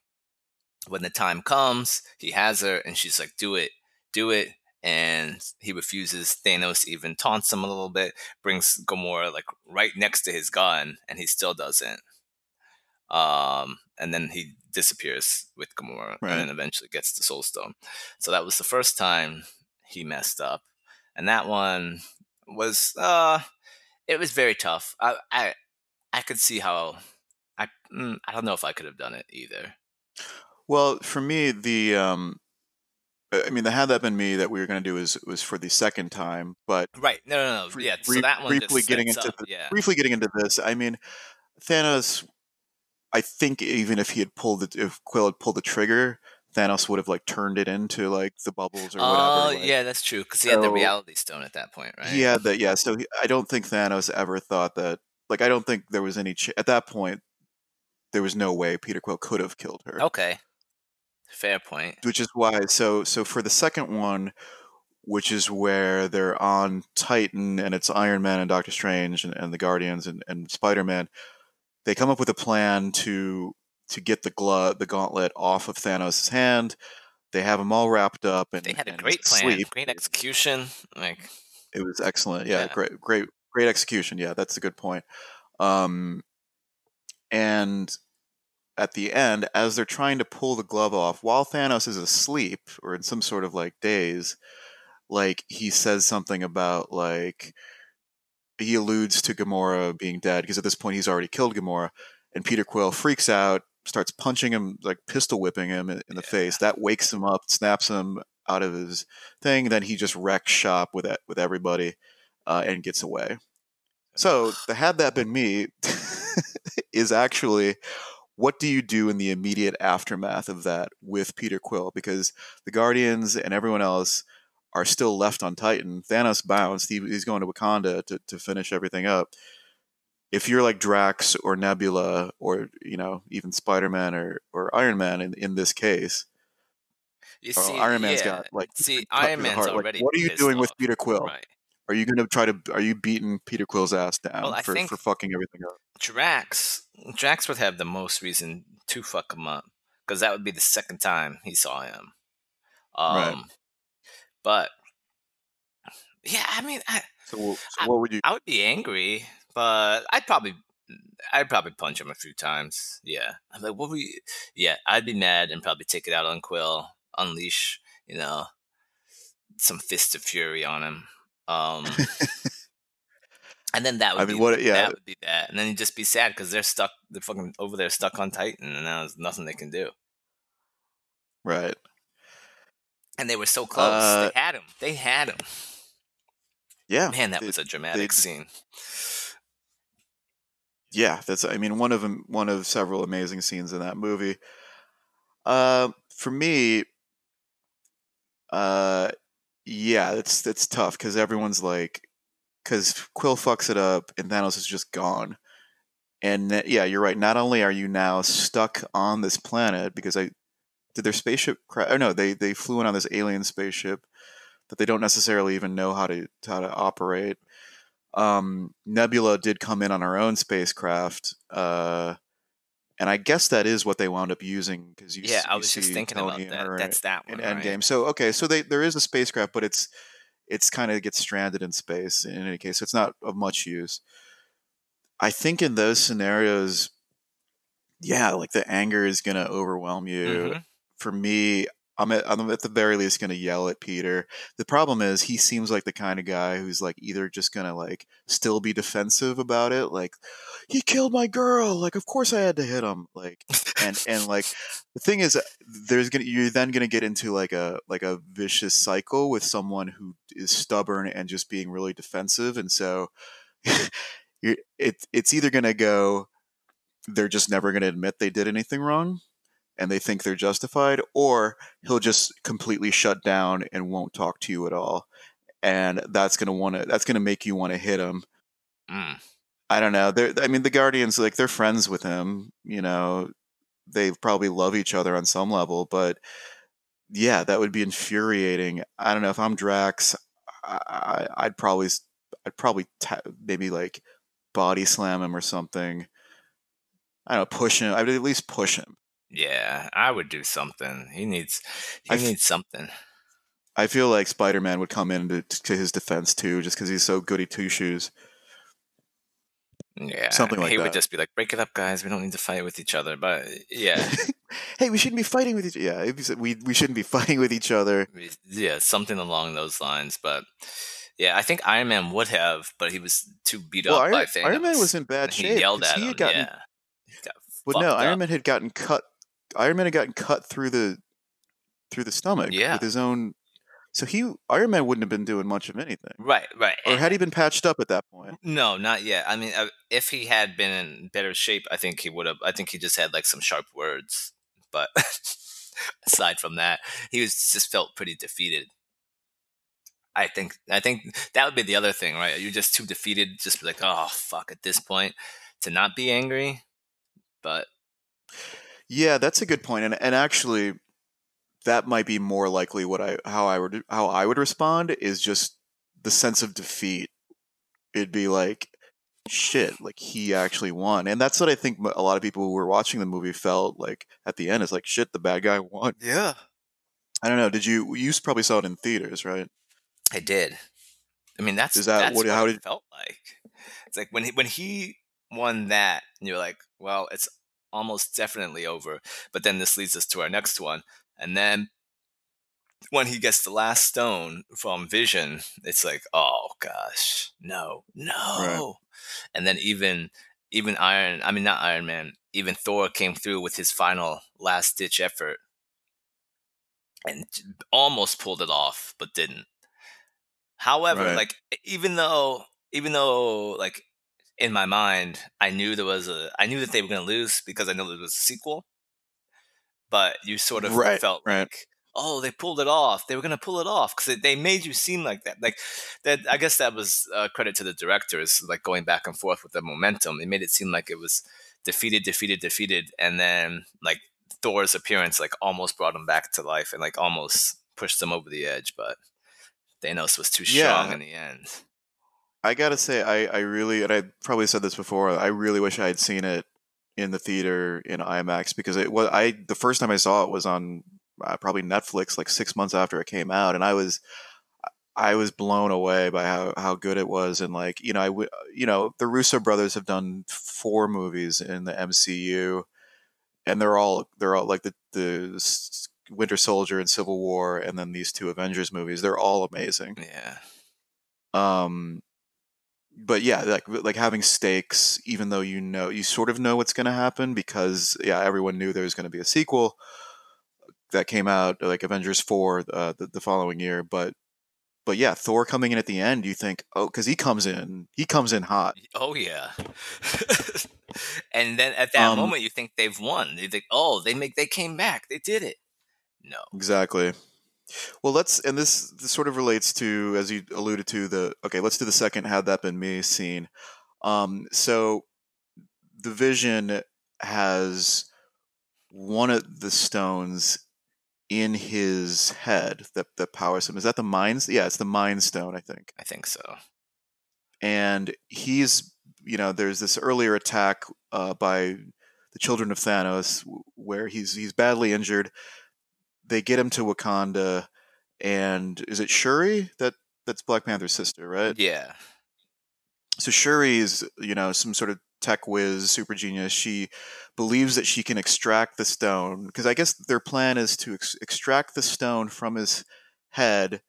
when the time comes, he has her, and she's like, "Do it, do it." And he refuses. Thanos even taunts him a little bit, brings Gamora like right next to his gun, and he still doesn't. Um, and then he disappears with Gamora, Right. and then eventually gets the Soul Stone. So that was the first time he messed up, and that one was uh, it was very tough. I I, I could see how I mm, I don't know if I could have done it either. Well, for me, the um, I mean, the had that been me that we were going to do is was for the second time, but Right? No, no, no. Yeah. so that one briefly getting into up, yeah. briefly getting into this, I mean, Thanos. I think even if he had pulled it, if Quill had pulled the trigger, Thanos would have like turned it into like the bubbles or whatever. Oh, like- yeah, that's true. Because he had the Reality Stone at that point, right? He had that, yeah. So he, I don't think Thanos ever thought that like I don't think there was any ch- at that point. There was no way Peter Quill could have killed her. Okay. Fair point. Which is why so so for the second one, which is where they're on Titan and it's Iron Man and Doctor Strange and, and the Guardians and, and Spider Man, they come up with a plan to to get the glove the gauntlet off of Thanos' hand. They have them all wrapped up and They had a and great plan, asleep. great execution. Like It was excellent. Yeah, Yeah. great, great, great execution. Yeah, that's a good point. Um, and at the end, as they're trying to pull the glove off, while Thanos is asleep or in some sort of like daze, like he says something about like he alludes to Gamora being dead because at this point he's already killed Gamora, and Peter Quill freaks out, starts punching him, like pistol whipping him in, in the Yeah. face. That wakes him up, snaps him out of his thing. Then he just wrecks shop with it, with everybody, uh, and gets away. So the had that been me is actually what do you do in the immediate aftermath of that with Peter Quill? Because the Guardians and everyone else are still left on Titan. Thanos bounced. He, he's going to Wakanda to, to finish everything up. If you're like Drax or Nebula or, you know, even Spider Man or, or Iron Man in, in this case, you or see, Iron Man's yeah. got like see Iron Man's heart. Like, what are you doing with. Peter Quill? Right. Are you going to try to? Are you beating Peter Quill's ass down Well, for, for fucking everything up? Drax, Drax would have the most reason to fuck him up because that would be the second time he saw him. Um, Right. But yeah, I mean, I, So, so what would you? I would be angry, but I'd probably, I'd probably punch him a few times. Yeah, I'm like, what were you? Yeah, I'd be mad and probably take it out on Quill, unleash, you know, some fist of fury on him. Um, and then that would I mean, be what? Yeah, that would be that, and then you'd just be sad because they're stuck. They're fucking over there, stuck on Titan, and now there's nothing they can do. right. And they were so close. Uh, they had him. They had him. Yeah, Man, that they- was a dramatic they- scene. yeah. That's. I mean, one of them. One of several amazing scenes in that movie. Uh, for me, uh, yeah, it's it's tough because everyone's like, because Quill fucks it up and Thanos is just gone. And that- yeah, you're right. Not only are you now stuck on this planet because I did their spaceship crash. Oh no, they they flew in on this alien spaceship that they don't necessarily even know how to how to operate. Um, Nebula did come in on her own spacecraft, uh, and I guess that is what they wound up using because you Yeah, I was just thinking Tony about that. That's that one. right? Endgame. So okay, so they there is a spacecraft, but it's it's kind of gets stranded in space in any case. So it's not of much use. I think in those scenarios, yeah, like the anger is gonna overwhelm you. Mhm. For me, I'm at, I'm at the very least gonna yell at Peter. The problem is he seems like the kind of guy who's like either just gonna like still be defensive about it, like he killed my girl, like of course I had to hit him, like and and like the thing is there's gonna you're then gonna get into like a like a vicious cycle with someone who is stubborn and just being really defensive and so it, it's either gonna go they're just never gonna admit they did anything wrong and they think they're justified or he'll just completely shut down and won't talk to you at all and that's gonna want to that's gonna make you want to hit him Mm. I don't know. They're, I mean, the Guardians, like, they're friends with him. You know, they probably love each other on some level, but yeah, that would be infuriating. I don't know if I'm Drax, I, I, I'd probably, I'd probably ta- maybe like body slam him or something. I don't know, push him. I'd at least push him. Yeah, I would do something. He needs. He I f- needs something. I feel like Spider Man would come in to, to his defense too, just because he's so goody two shoes. Yeah, something like he that. He would just be like, "Break it up, guys. We don't need to fight with each other." But uh, yeah, hey, we shouldn't be fighting with each. Yeah, if you said we we shouldn't be fighting with each other. yeah, something along those lines. But yeah, I think Iron Man would have, but he was too beat Well, up Iron, by Thanos. Iron Man was in bad and he shape. yelled at he him. gotten yeah, But no, fucked Iron. Man had gotten cut. Iron Man had gotten cut through the through the stomach Yeah. with his own. So he Iron Man wouldn't have been doing much of anything, Right, right. or had he been patched up at that point? No, not yet. I mean, uh, if he had been in better shape, I think he would have. I think he just had like some sharp words. But aside from that, he was just felt pretty defeated. I think I think that would be the other thing, right? You're just too defeated, just like, oh fuck, at this point, to not be angry. But Yeah, that's a good point, and and actually, that might be more likely what I how I would how I would respond is just the sense of defeat. It'd be like, shit, like he actually won, and that's what I think a lot of people who were watching the movie felt like at the end. Is like, shit, the bad guy won. yeah, I don't know. Did you you probably saw it in theaters, right? I did. I mean, that's Is that that's what- what, how it did- felt like. It's like when he when he won that, and you're like, well, it's almost definitely over. But then this leads us to our next one, and then when he gets the last stone from Vision, it's like, oh gosh, no, no. And then even even Iron, I mean not Iron Man, even Thor came through with his final last ditch effort and almost pulled it off, but didn't. However, Right. like even though even though like in my mind I knew there was a I knew that they were gonna lose because I know there was a sequel. But you sort of Right, felt right. like, oh, they pulled it off. They were gonna pull it off because they made you seem like that. Like that. I guess that was uh, credit to the directors, like going back and forth with the momentum. They made it seem like it was defeated, defeated, defeated, and then like Thor's appearance like almost brought him back to life and like almost pushed them over the edge. But Thanos was too strong Yeah. in the end. I gotta say, I, I really, and I probably said this before. I really wish I had seen it in the theater in IMAX because it was I the first time I saw it was on uh, probably Netflix like six months after it came out, and I was I was blown away by how, how good it was, and like you know I w- you know the Russo brothers have done four movies in the MCU, and they're all they're all like the the Winter Soldier and Civil War, and then these two Avengers movies. They're all amazing. Yeah. Um, but yeah, like like having stakes, even though you know you sort of know what's going to happen because yeah, everyone knew there was going to be a sequel that came out like Avengers four uh, the, the following year. But but yeah, Thor coming in at the end, you think oh because he comes in he comes in hot. Oh yeah. and then at that Um, moment, you think they've won. You think, oh, they make they came back. They did it. No. Exactly. Well, let's and this this sort of relates to as you alluded to the okay. Let's do the second had that been me scene. Um, so the Vision has one of the stones in his head that that powers him. Is that the mind's? Yeah, it's the Mind Stone, I think. I think so. And he's you know there's this earlier attack uh, by the children of Thanos where he's he's badly injured. They get him to Wakanda, and is it Shuri that that's Black Panther's sister, right? Yeah. so Shuri is, you know, some sort of tech whiz, super genius. She believes that she can extract the stone because I guess their plan is to ex- extract the stone from his head,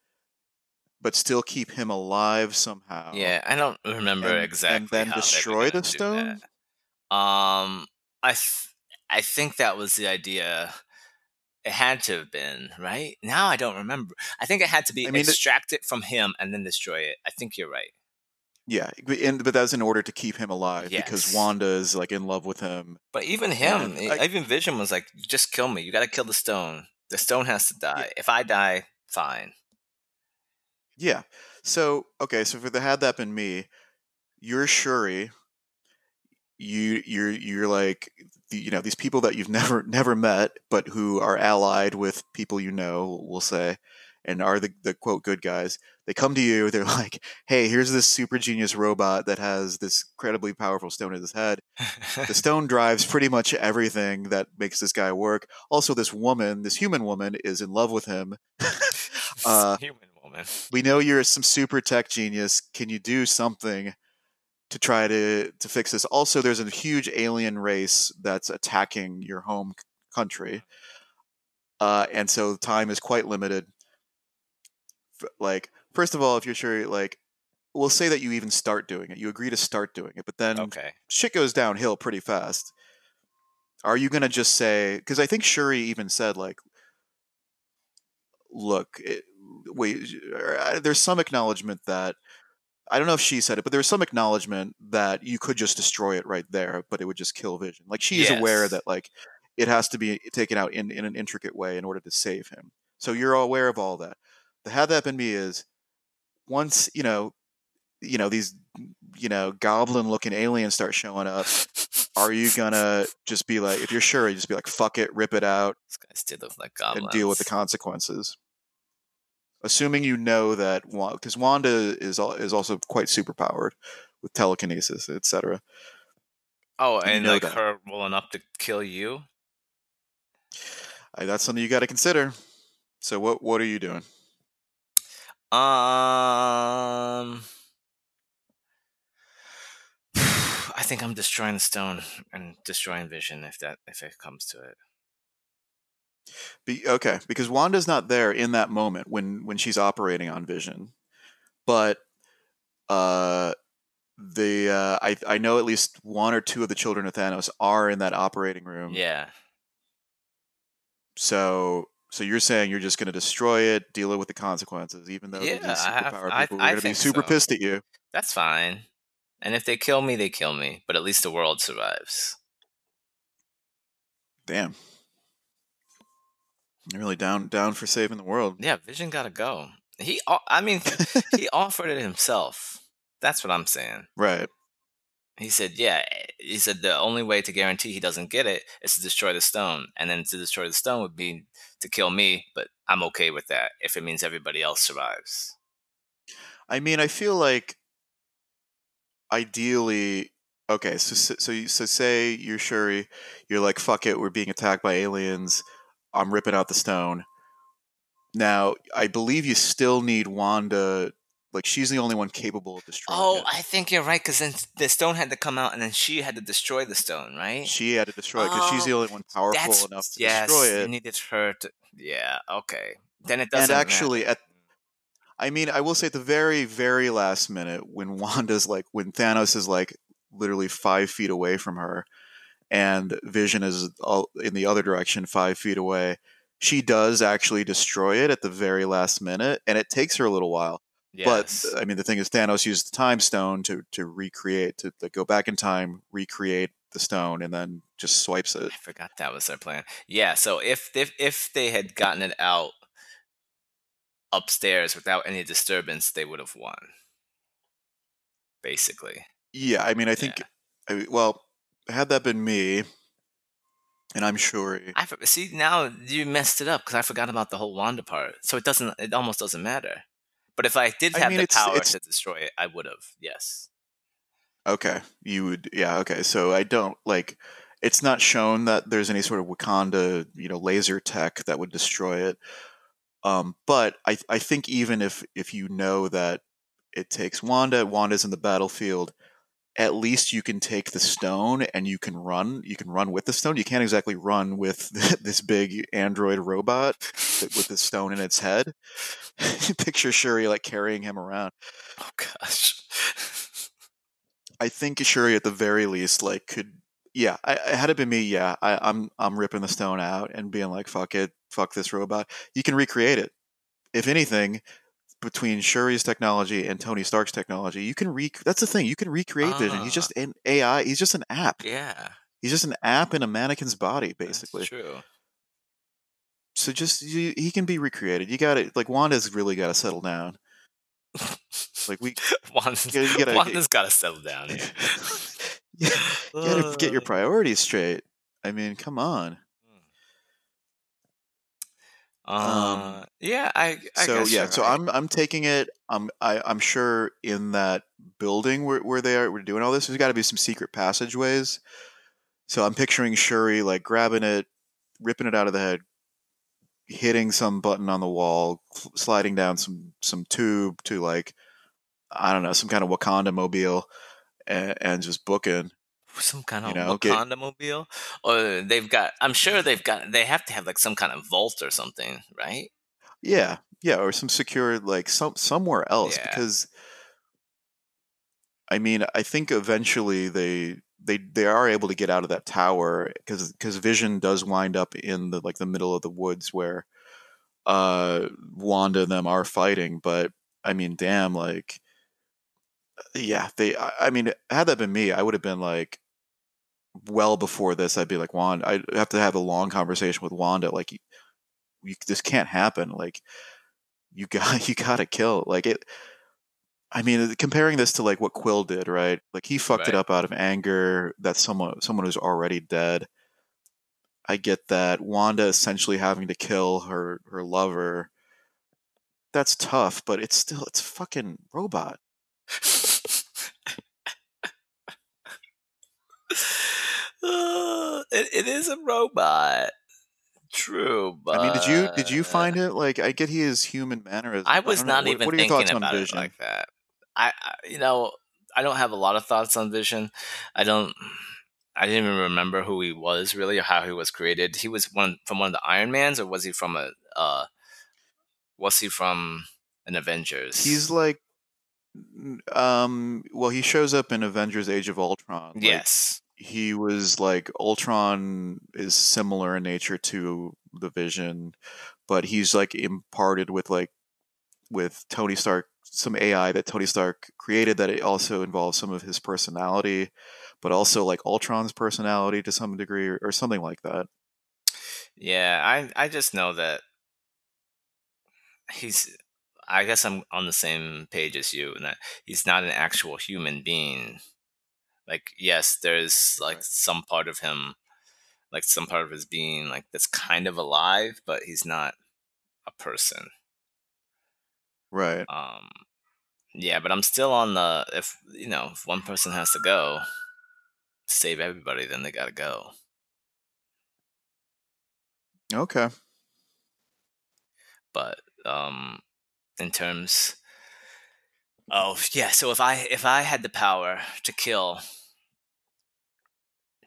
but still keep him alive somehow. Yeah, I don't remember And- and then destroy the stone? Um, I th- I think that was the idea. It had to have been right. Now I don't remember. I think it had to be I mean, extract it from him and then destroy it. I think you're right. yeah, but- and, but that's in order to keep him alive because Yes. Wanda is like in love with him. But even him, Yeah, I- even Vision was like, "Just kill me. You got to kill the stone. The stone has to die. If I die, fine." Yeah. So okay, so for the had that been me, you're Shuri. You you're you're like you know these people that you've never never met, but who are allied with people you know. We'll say, and are the the quote good guys. They come to you. They're like, "Hey, here's this super genius robot that has this incredibly powerful stone in his head. The stone drives pretty much everything that makes this guy work. Also, this woman, this human woman, is in love with him. uh, Human woman. we know you're some super tech genius. Can you do something to try to to fix this? Also, there's a huge alien race that's attacking your home country, uh, and so time is quite limited. Like, first of all, if you're Shuri, like, we'll say that you even start doing it. You agree to start doing it, but then Okay. shit goes downhill pretty fast. Are you gonna just say? Because I think Shuri even said like, "Look, it, wait." uh, There's some acknowledgement that I don't know if she said it, but there was some acknowledgement that you could just destroy it right there, but it would just kill Vision. Like she's aware Yes. that like it has to be taken out in in an intricate way in order to save him. So you're aware of all that. The had that been me is once you know, you know these, you know, goblin-looking aliens start showing up, are you gonna just be like, if you're Shuri, you just be like, fuck it, rip it out, This guy still looks like goblins. and deal with the consequences? Assuming you know that, because Wanda is is also quite superpowered with telekinesis, etc. Oh, You and know like that. her rolling up to kill you. That's something you got to consider. So what what are you doing? Um, I think I'm destroying the stone and destroying Vision if that if it comes to it. Be, okay, because Wanda's not there in that moment when when she's operating on Vision, but uh, the uh, I I know at least one or two of the children of Thanos are in that operating room. Yeah, So so you're saying you're just going to destroy it, deal with the consequences, even though Yeah, these I have- superpower I- people are going to be super so. pissed at you. that's fine. And if they kill me, they kill me. But at least the world survives. Damn. Really down down for saving the world. Yeah, Vision gotta go. He, I mean, he offered it himself. That's what I'm saying. right. He said, yeah. He said the only way to guarantee he doesn't get it is to destroy the stone, and then to destroy the stone would be to kill me. But I'm okay with that if it means everybody else survives. I mean, I feel like ideally, okay. So so so, you, so say you're Shuri, you're like, fuck it, we're being attacked by aliens. I'm ripping out the stone. Now, I believe you still need Wanda. Like she's the only one capable of destroying Oh, it. I think you're right because then the stone had to come out, and then she had to destroy the stone, right? She had to destroy it because she's the Oh, only one powerful enough to yes. destroy You it. needed her to. Yeah. Okay. Then it doesn't. And actually, matter. at I mean, I will say at the very, very last minute, when Wanda's like, when Thanos is like literally five feet away from her, and Vision is all in the other direction, five feet away, she does actually destroy it at the very last minute, and it takes her a little while. yes. But I mean, the thing is, Thanos used the time stone to to recreate, to like, go back in time, recreate the stone, and then just swipes it. I forgot that was their plan. Yeah, so if if if they had gotten it out upstairs without any disturbance, they would have won. Basically. Yeah, I mean, I think, Yeah. I, well, had that been me, and I'm sure. I see now you messed it up because I forgot about the whole Wanda part. So it doesn't. It almost doesn't matter. But if I did I have mean, the it's- power it's- to destroy it, I would have. Yes. Okay, you would, yeah. Okay, so I don't like. It's not shown that there's any sort of Wakanda, you know, laser tech that would destroy it. Um, but I, I think even if if you know that it takes Wanda, Wanda's in the battlefield. At least you can take the stone and you can run. You can run with the stone. You can't exactly run with this big android robot with the stone in its head. Picture Shuri like carrying him around. Oh gosh. I think Shuri at the very least like could yeah, I, I had it been me, yeah, I, I'm I'm ripping the stone out and being like, fuck it, fuck this robot. You can recreate it. If anything, between Shuri's technology and Tony Stark's technology, you can re that's the thing, you can recreate Vision. He's Ah. just an AI, he's just an app. yeah. He's just an app in a mannequin's body, that's basically. true. So just you, he can be recreated. You got to like Wanda's really got to settle down. Like we Wanda's, You gotta- you gotta- Wanda's got to settle down here. you gotta get your Uh, priorities straight. I mean, come on. Uh, yeah, I. I so yeah, so right. I'm I'm taking it. I'm I, I'm sure in that building where where they are, we're doing all this. There's got to be some secret passageways. So I'm picturing Shuri like grabbing it, ripping it out of the head, hitting some button on the wall, sliding down some some tube to like I don't know some kind of Wakanda mobile, and, and just booking. Some kind you of know, get- Wakanda mobile, or they've got. I'm sure they've got. They have to have like some kind of vault or something, right? Yeah, yeah, or some secure like some somewhere else Yeah. because I mean, I think eventually they they they are able to get out of that tower because because Vision does wind up in the like the middle of the woods where uh Wanda and them are fighting, but I mean, damn, like yeah, they I, I mean, had that been me, I would have been like well before this, I'd be like Wanda, I'd have to have a long conversation with Wanda like you, you, this can't happen like you got you got to kill like it I mean, comparing this to like what Quill did, right? Like he fucked Right. it up out of anger that someone someone who's already dead. I get that Wanda essentially having to kill her her lover. That's tough, but it's still it's fucking robot. It, it is a robot. True, but I mean, did you did you find it like I get he has human mannerisms. I was know. not What- even what your thinking about it like that. I, I, you know, I don't have a lot of thoughts on Vision. I don't. I didn't even remember who he was really or how he was created. He was one from one of the Iron Mans, or was he from a? Uh, was he from an Avengers? He's like, um, well, he shows up in Avengers: Age of Ultron. Like, yes. He was like Ultron is similar in nature to the Vision, but he's like imparted with like with Tony Stark some AI that Tony Stark created that it also involves some of his personality, but also like Ultron's personality to some degree or, or something like that. Yeah, I I just know that he's I guess I'm on the same page as you in that he's not an actual human being. Like yes, there's like some part of him like some part of his being like that's kind of alive, but he's not a person. Right. Um yeah, but I'm still on the if you know, if one person has to go to save everybody, then they gotta go. Okay. but um in terms of yeah so if i if i had the power to kill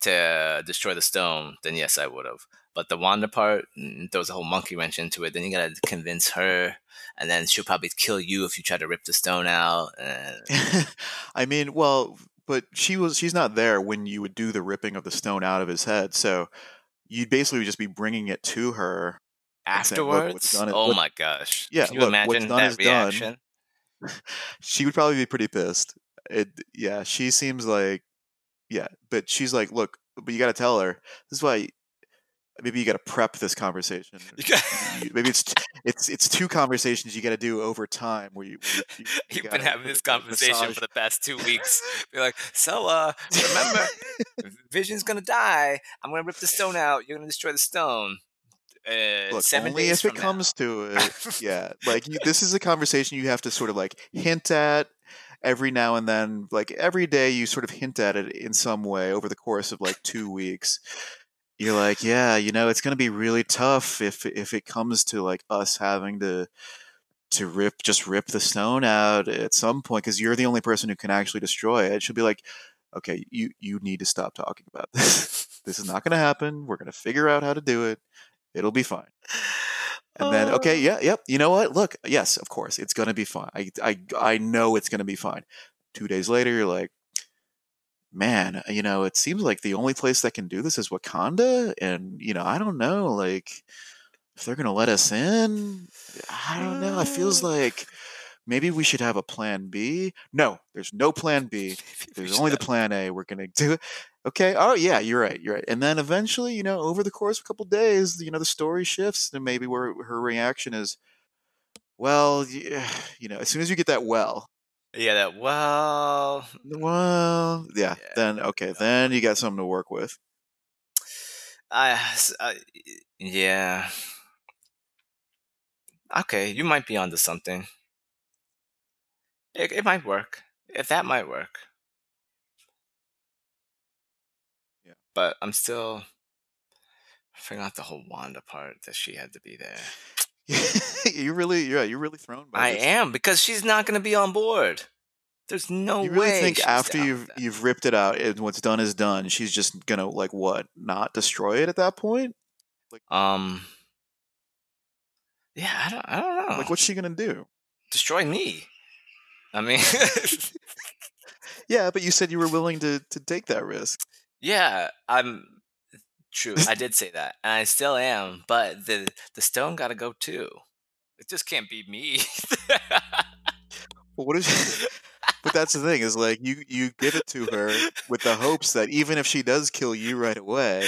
to destroy the stone then yes i would have but the wanda part mm, throws a whole monkey wrench into it then you gotta convince her and then she'll probably kill you if you try to rip the stone out and I mean, well, but she was she's not there when you would do the ripping of the stone out of his head. So you'd basically just be bringing it to her. Saying, afterwards is- oh my gosh Yeah, can you look, what's imagine that done. She would probably be pretty pissed. It yeah, she seems like yeah, but she's like, "Look, but you got to tell her. This is why maybe you got to prep this conversation. You got- You- maybe it's it's it's two conversations you got to do over time where you, where you, you You've been having this conversation massage- for the past two weeks. You're like, so uh, remember, Vision's gonna die. I'm gonna rip the stone out. You're gonna destroy the stone. Uh, Look, seven only days if it from now." comes to it. yeah, like you, this is a conversation you have to sort of like hint at every now and then. Like every day, you sort of hint at it in some way over the course of like two weeks. You're like, yeah, you know, it's going to be really tough if if it comes to like us having to to rip just rip the stone out at some point because you're the only person who can actually destroy it. She'll be like, okay, you you need to stop talking about this. this is not going to happen. We're going to figure out how to do it. It'll be fine. And then, okay, Oh. yeah, yep. You know what? Look, yes, of course, it's gonna be fine. I, I, I know it's gonna be fine. Two days later, you're like, man, uh, you know, it seems like the only place that can do this is Wakanda, and you know, I don't know, like, if they're gonna let us in, I don't know. It feels like maybe we should have a plan B. No, there's no plan B. There's only the plan A. We're gonna do it. Okay. Oh yeah, you're right. You're right. And then eventually, you know, over the course of a couple days, you know, the story shifts, and maybe where her reaction is, well, you know, as soon as you get that well, yeah, that well, well, yeah, Yeah. then okay, then you got something to work with. I, I yeah. Okay, you might be onto something. It, it might work. If that might work. Yeah. But I'm still figuring out the whole Wanda part that she had to be there. you really, yeah, you're really thrown by I this. am because she's not going to be on board. There's no You really way. think after you've you've ripped it out and what's done is done, she's just gonna like what, not destroy it at that point? um, yeah, I don't, I don't know. Like, what's she gonna do? destroy me? I mean, Yeah, but you said you were willing to to take that risk. Yeah, I'm true. I did say that, and I still am. But the the stone got to go too. It just can't be me. Well, what is? but that's the thing is like you you give it to her with the hopes that even if she does kill you right away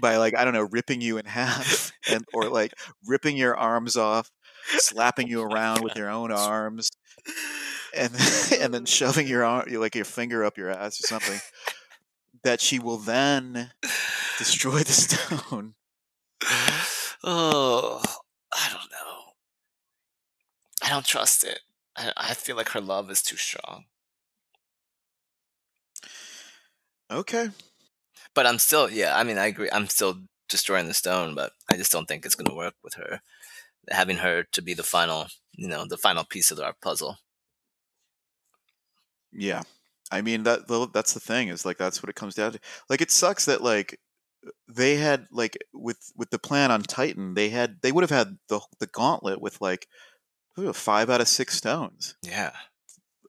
by like I don't know ripping you in half and or like ripping your arms off, slapping you oh around with your own arms, and and then shoving your arm, like your finger up your ass or something, that she will then destroy the stone. oh, I don't know. I don't trust it. I, I feel like her love is too strong. Okay. But I'm still, yeah, I mean, I agree. I'm still destroying the stone, but I just don't think it's going to work with her. Having her to be the final, you know, the final piece of our puzzle. Yeah. I mean that that's the thing is like that's what it comes down to. Like it sucks that like they had like with with the plan on Titan, they had they would have had the the gauntlet with like ooh, five out of six stones. Yeah,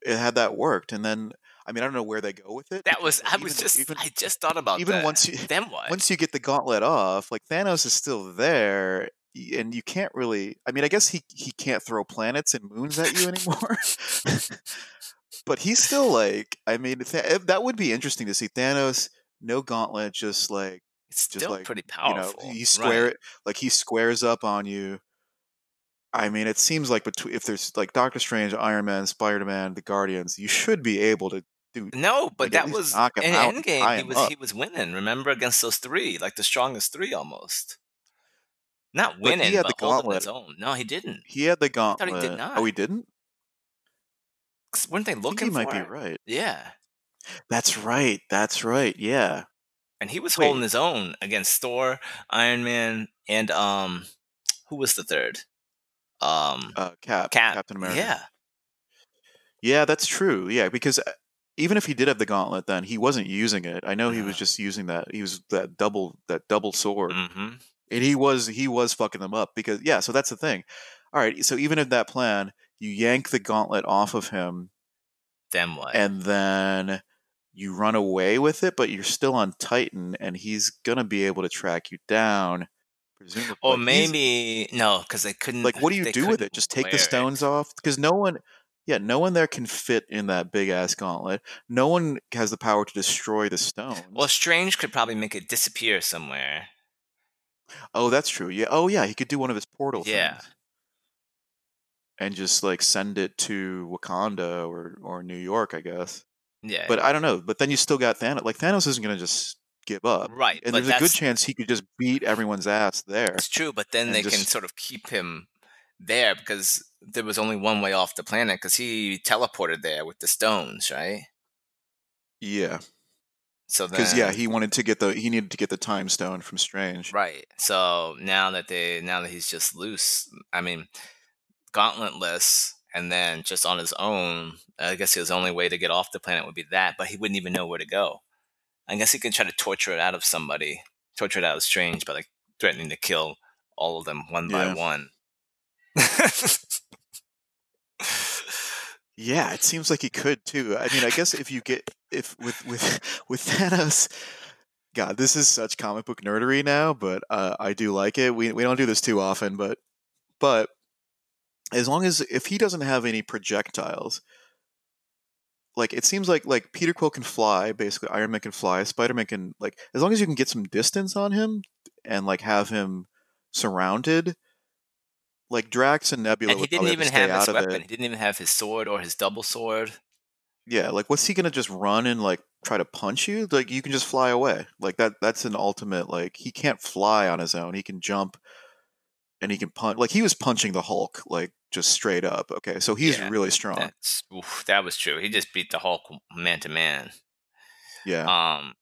it had that worked, and then I mean I don't know where they go with it. That was I was just even, I just thought about even that. once you then what once you get the gauntlet off, like Thanos is still there, and you can't really. I mean, I guess he he can't throw planets and moons at you anymore. but he's still like, I mean, th- eh, that would be interesting to see Thanos, no gauntlet, just like it's just like pretty powerful. You know, he square right. it like he squares up on you. I mean, it seems like between if there's like Doctor Strange, Iron Man, Spider Man, the Guardians, you should be able to do. No, but that was in Endgame. He was up. he was winning. Remember against those three, like the strongest three almost. Not winning, but, he had but the gauntlet. his own. No, he didn't. He had the gauntlet. he did not. Oh, he didn't. Weren't they looking? he might be right. Yeah, that's right. That's right. Yeah. And he was Wait. holding his own against Thor, Iron Man, and um, who was the third? Um, uh, Cap, Cap, Captain America. Yeah. Yeah, that's true. Yeah, because uh, even if he did have the gauntlet, then he wasn't using it. I know he was just using that. He was that double that double sword, mm-hmm. and he was he was fucking them up because yeah. So that's the thing. All right. So even in that plan, you yank the gauntlet off of him. Then what? And then you run away with it, but you're still on Titan, and he's gonna be able to track you down. Presumably. Or maybe no, because they couldn't. Like, what do you do with it? Just take the stones it. off? Because no one, yeah, no one there can fit in that big ass gauntlet. No one has the power to destroy the stones. Well, Strange could probably make it disappear somewhere. Oh, that's true. Yeah. Oh, yeah. He could do one of his portal yeah. things and just like send it to Wakanda or or New York, I guess. Yeah. But I don't know. But then you still got Thanos. Like Thanos isn't gonna just give up, right? And there's a good chance he could just beat everyone's ass there. It's true, but then they just... can sort of keep him there because there was only one way off the planet because he teleported there with the stones, right? Yeah. So because yeah, he wanted to get the he needed to get the time stone from Strange, right? So now that they now that he's just loose, I mean, gauntletless and then just on his own, I guess his only way to get off the planet would be that, but he wouldn't even know where to go. I guess he could try to torture it out of somebody, torture it out of Strange by like threatening to kill all of them one yeah. by one. yeah, it seems like he could too. I mean, I guess if you get if with with with Thanos, God, this is such comic book nerdery now, but uh, I do like it. We we don't do this too often, but but as long as if he doesn't have any projectiles, like it seems like like Peter Quill can fly, basically Iron Man can fly, Spider Man can like as long as you can get some distance on him and like have him surrounded. Like Drax and Nebula, and he didn't even have, have his weapon. He didn't even have his sword or his double sword. Yeah, like what's he gonna just run and like try to punch you? Like you can just fly away. Like that. That's an ultimate. Like he can't fly on his own. He can jump, and he can punch. Like he was punching the Hulk. Like just straight up. Okay, so he's yeah, really strong. That's, oof, that was true. He just beat the Hulk man to man. Yeah. Um.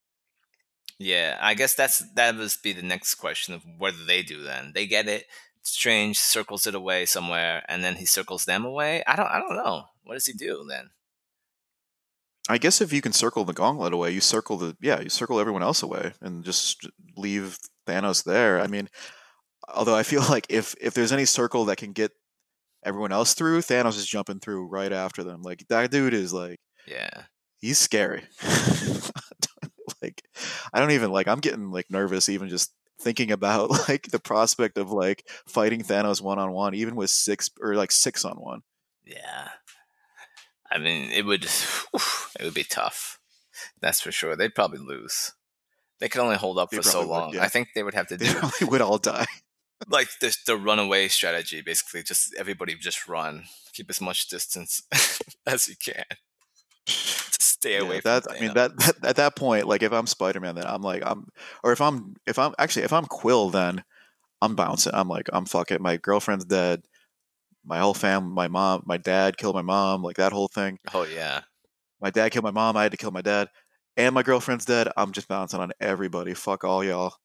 Yeah, I guess that's that must be the next question of what do they do then? They get it. Strange circles it away somewhere, and then he circles them away. I don't. I don't know. What does he do then? I guess if you can circle the gauntlet away, you circle the yeah, you circle everyone else away, and just leave Thanos there. I mean, although I feel like if if there's any circle that can get everyone else through, Thanos is jumping through right after them. Like that dude is like, yeah, he's scary. like, I don't even like. I'm getting like nervous even just thinking about like the prospect of like fighting Thanos one on one, even with six or like six on one. Yeah, I mean, it would it would be tough. That's for sure. They'd probably lose. They could only hold up they for so long. Would, yeah. I think they would have to. They do probably would all die like the the runaway strategy, basically, just everybody just run, keep as much distance. as you can. stay away Yeah, from that I mean that, that at that point, like if I'm Spider Man, then I'm like I'm, or if I'm if I'm actually if I'm Quill, then I'm bouncing. I'm like I'm fucking. My girlfriend's dead. My whole family, my mom, my dad killed my mom. Like that whole thing. Oh yeah. My dad killed my mom. I had to kill my dad, and my girlfriend's dead. I'm just bouncing on everybody. Fuck all y'all.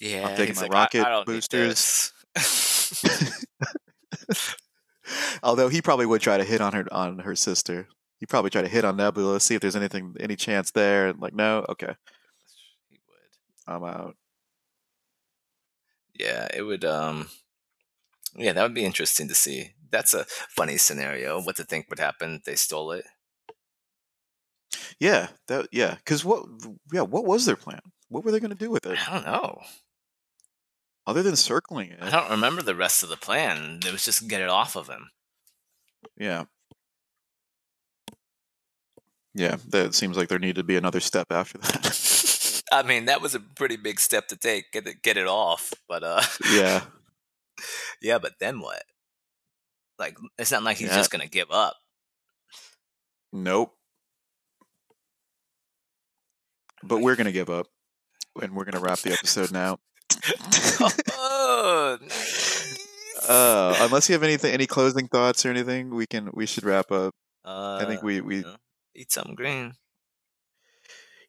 Yeah. I'm taking my like, rocket I, I boosters. Although he probably would try to hit on her on her sister. He'd probably try to hit on Nebula, see if there's anything any chance there. And like, no, okay, he would. I'm out. Yeah, it would. Um, yeah, that would be interesting to see. That's a funny scenario. What to think would happen? if They stole it. Yeah, that yeah. Because what? Yeah, what was their plan? What were they going to do with it I don't know. Other than circling it? I don't remember the rest of the plan. It was just get it off of him. Yeah, yeah. That seems like there needed to be another step after that. I mean, that was a pretty big step to take. Get it, get it off. But uh, yeah, yeah. But then what? Like, it's not like he's Yeah. just gonna give up. nope. But we're gonna give up, and we're gonna wrap the episode now. oh, nice. Uh, unless you have anything, any closing thoughts or anything, we can we should wrap up. Uh, I think we we yeah. eat something green.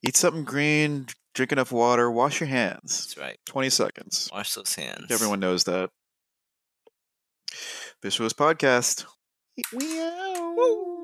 eat something green, drink enough water, wash your hands. That's right. Twenty seconds. Wash those hands. Everyone knows that. This was podcast. We out.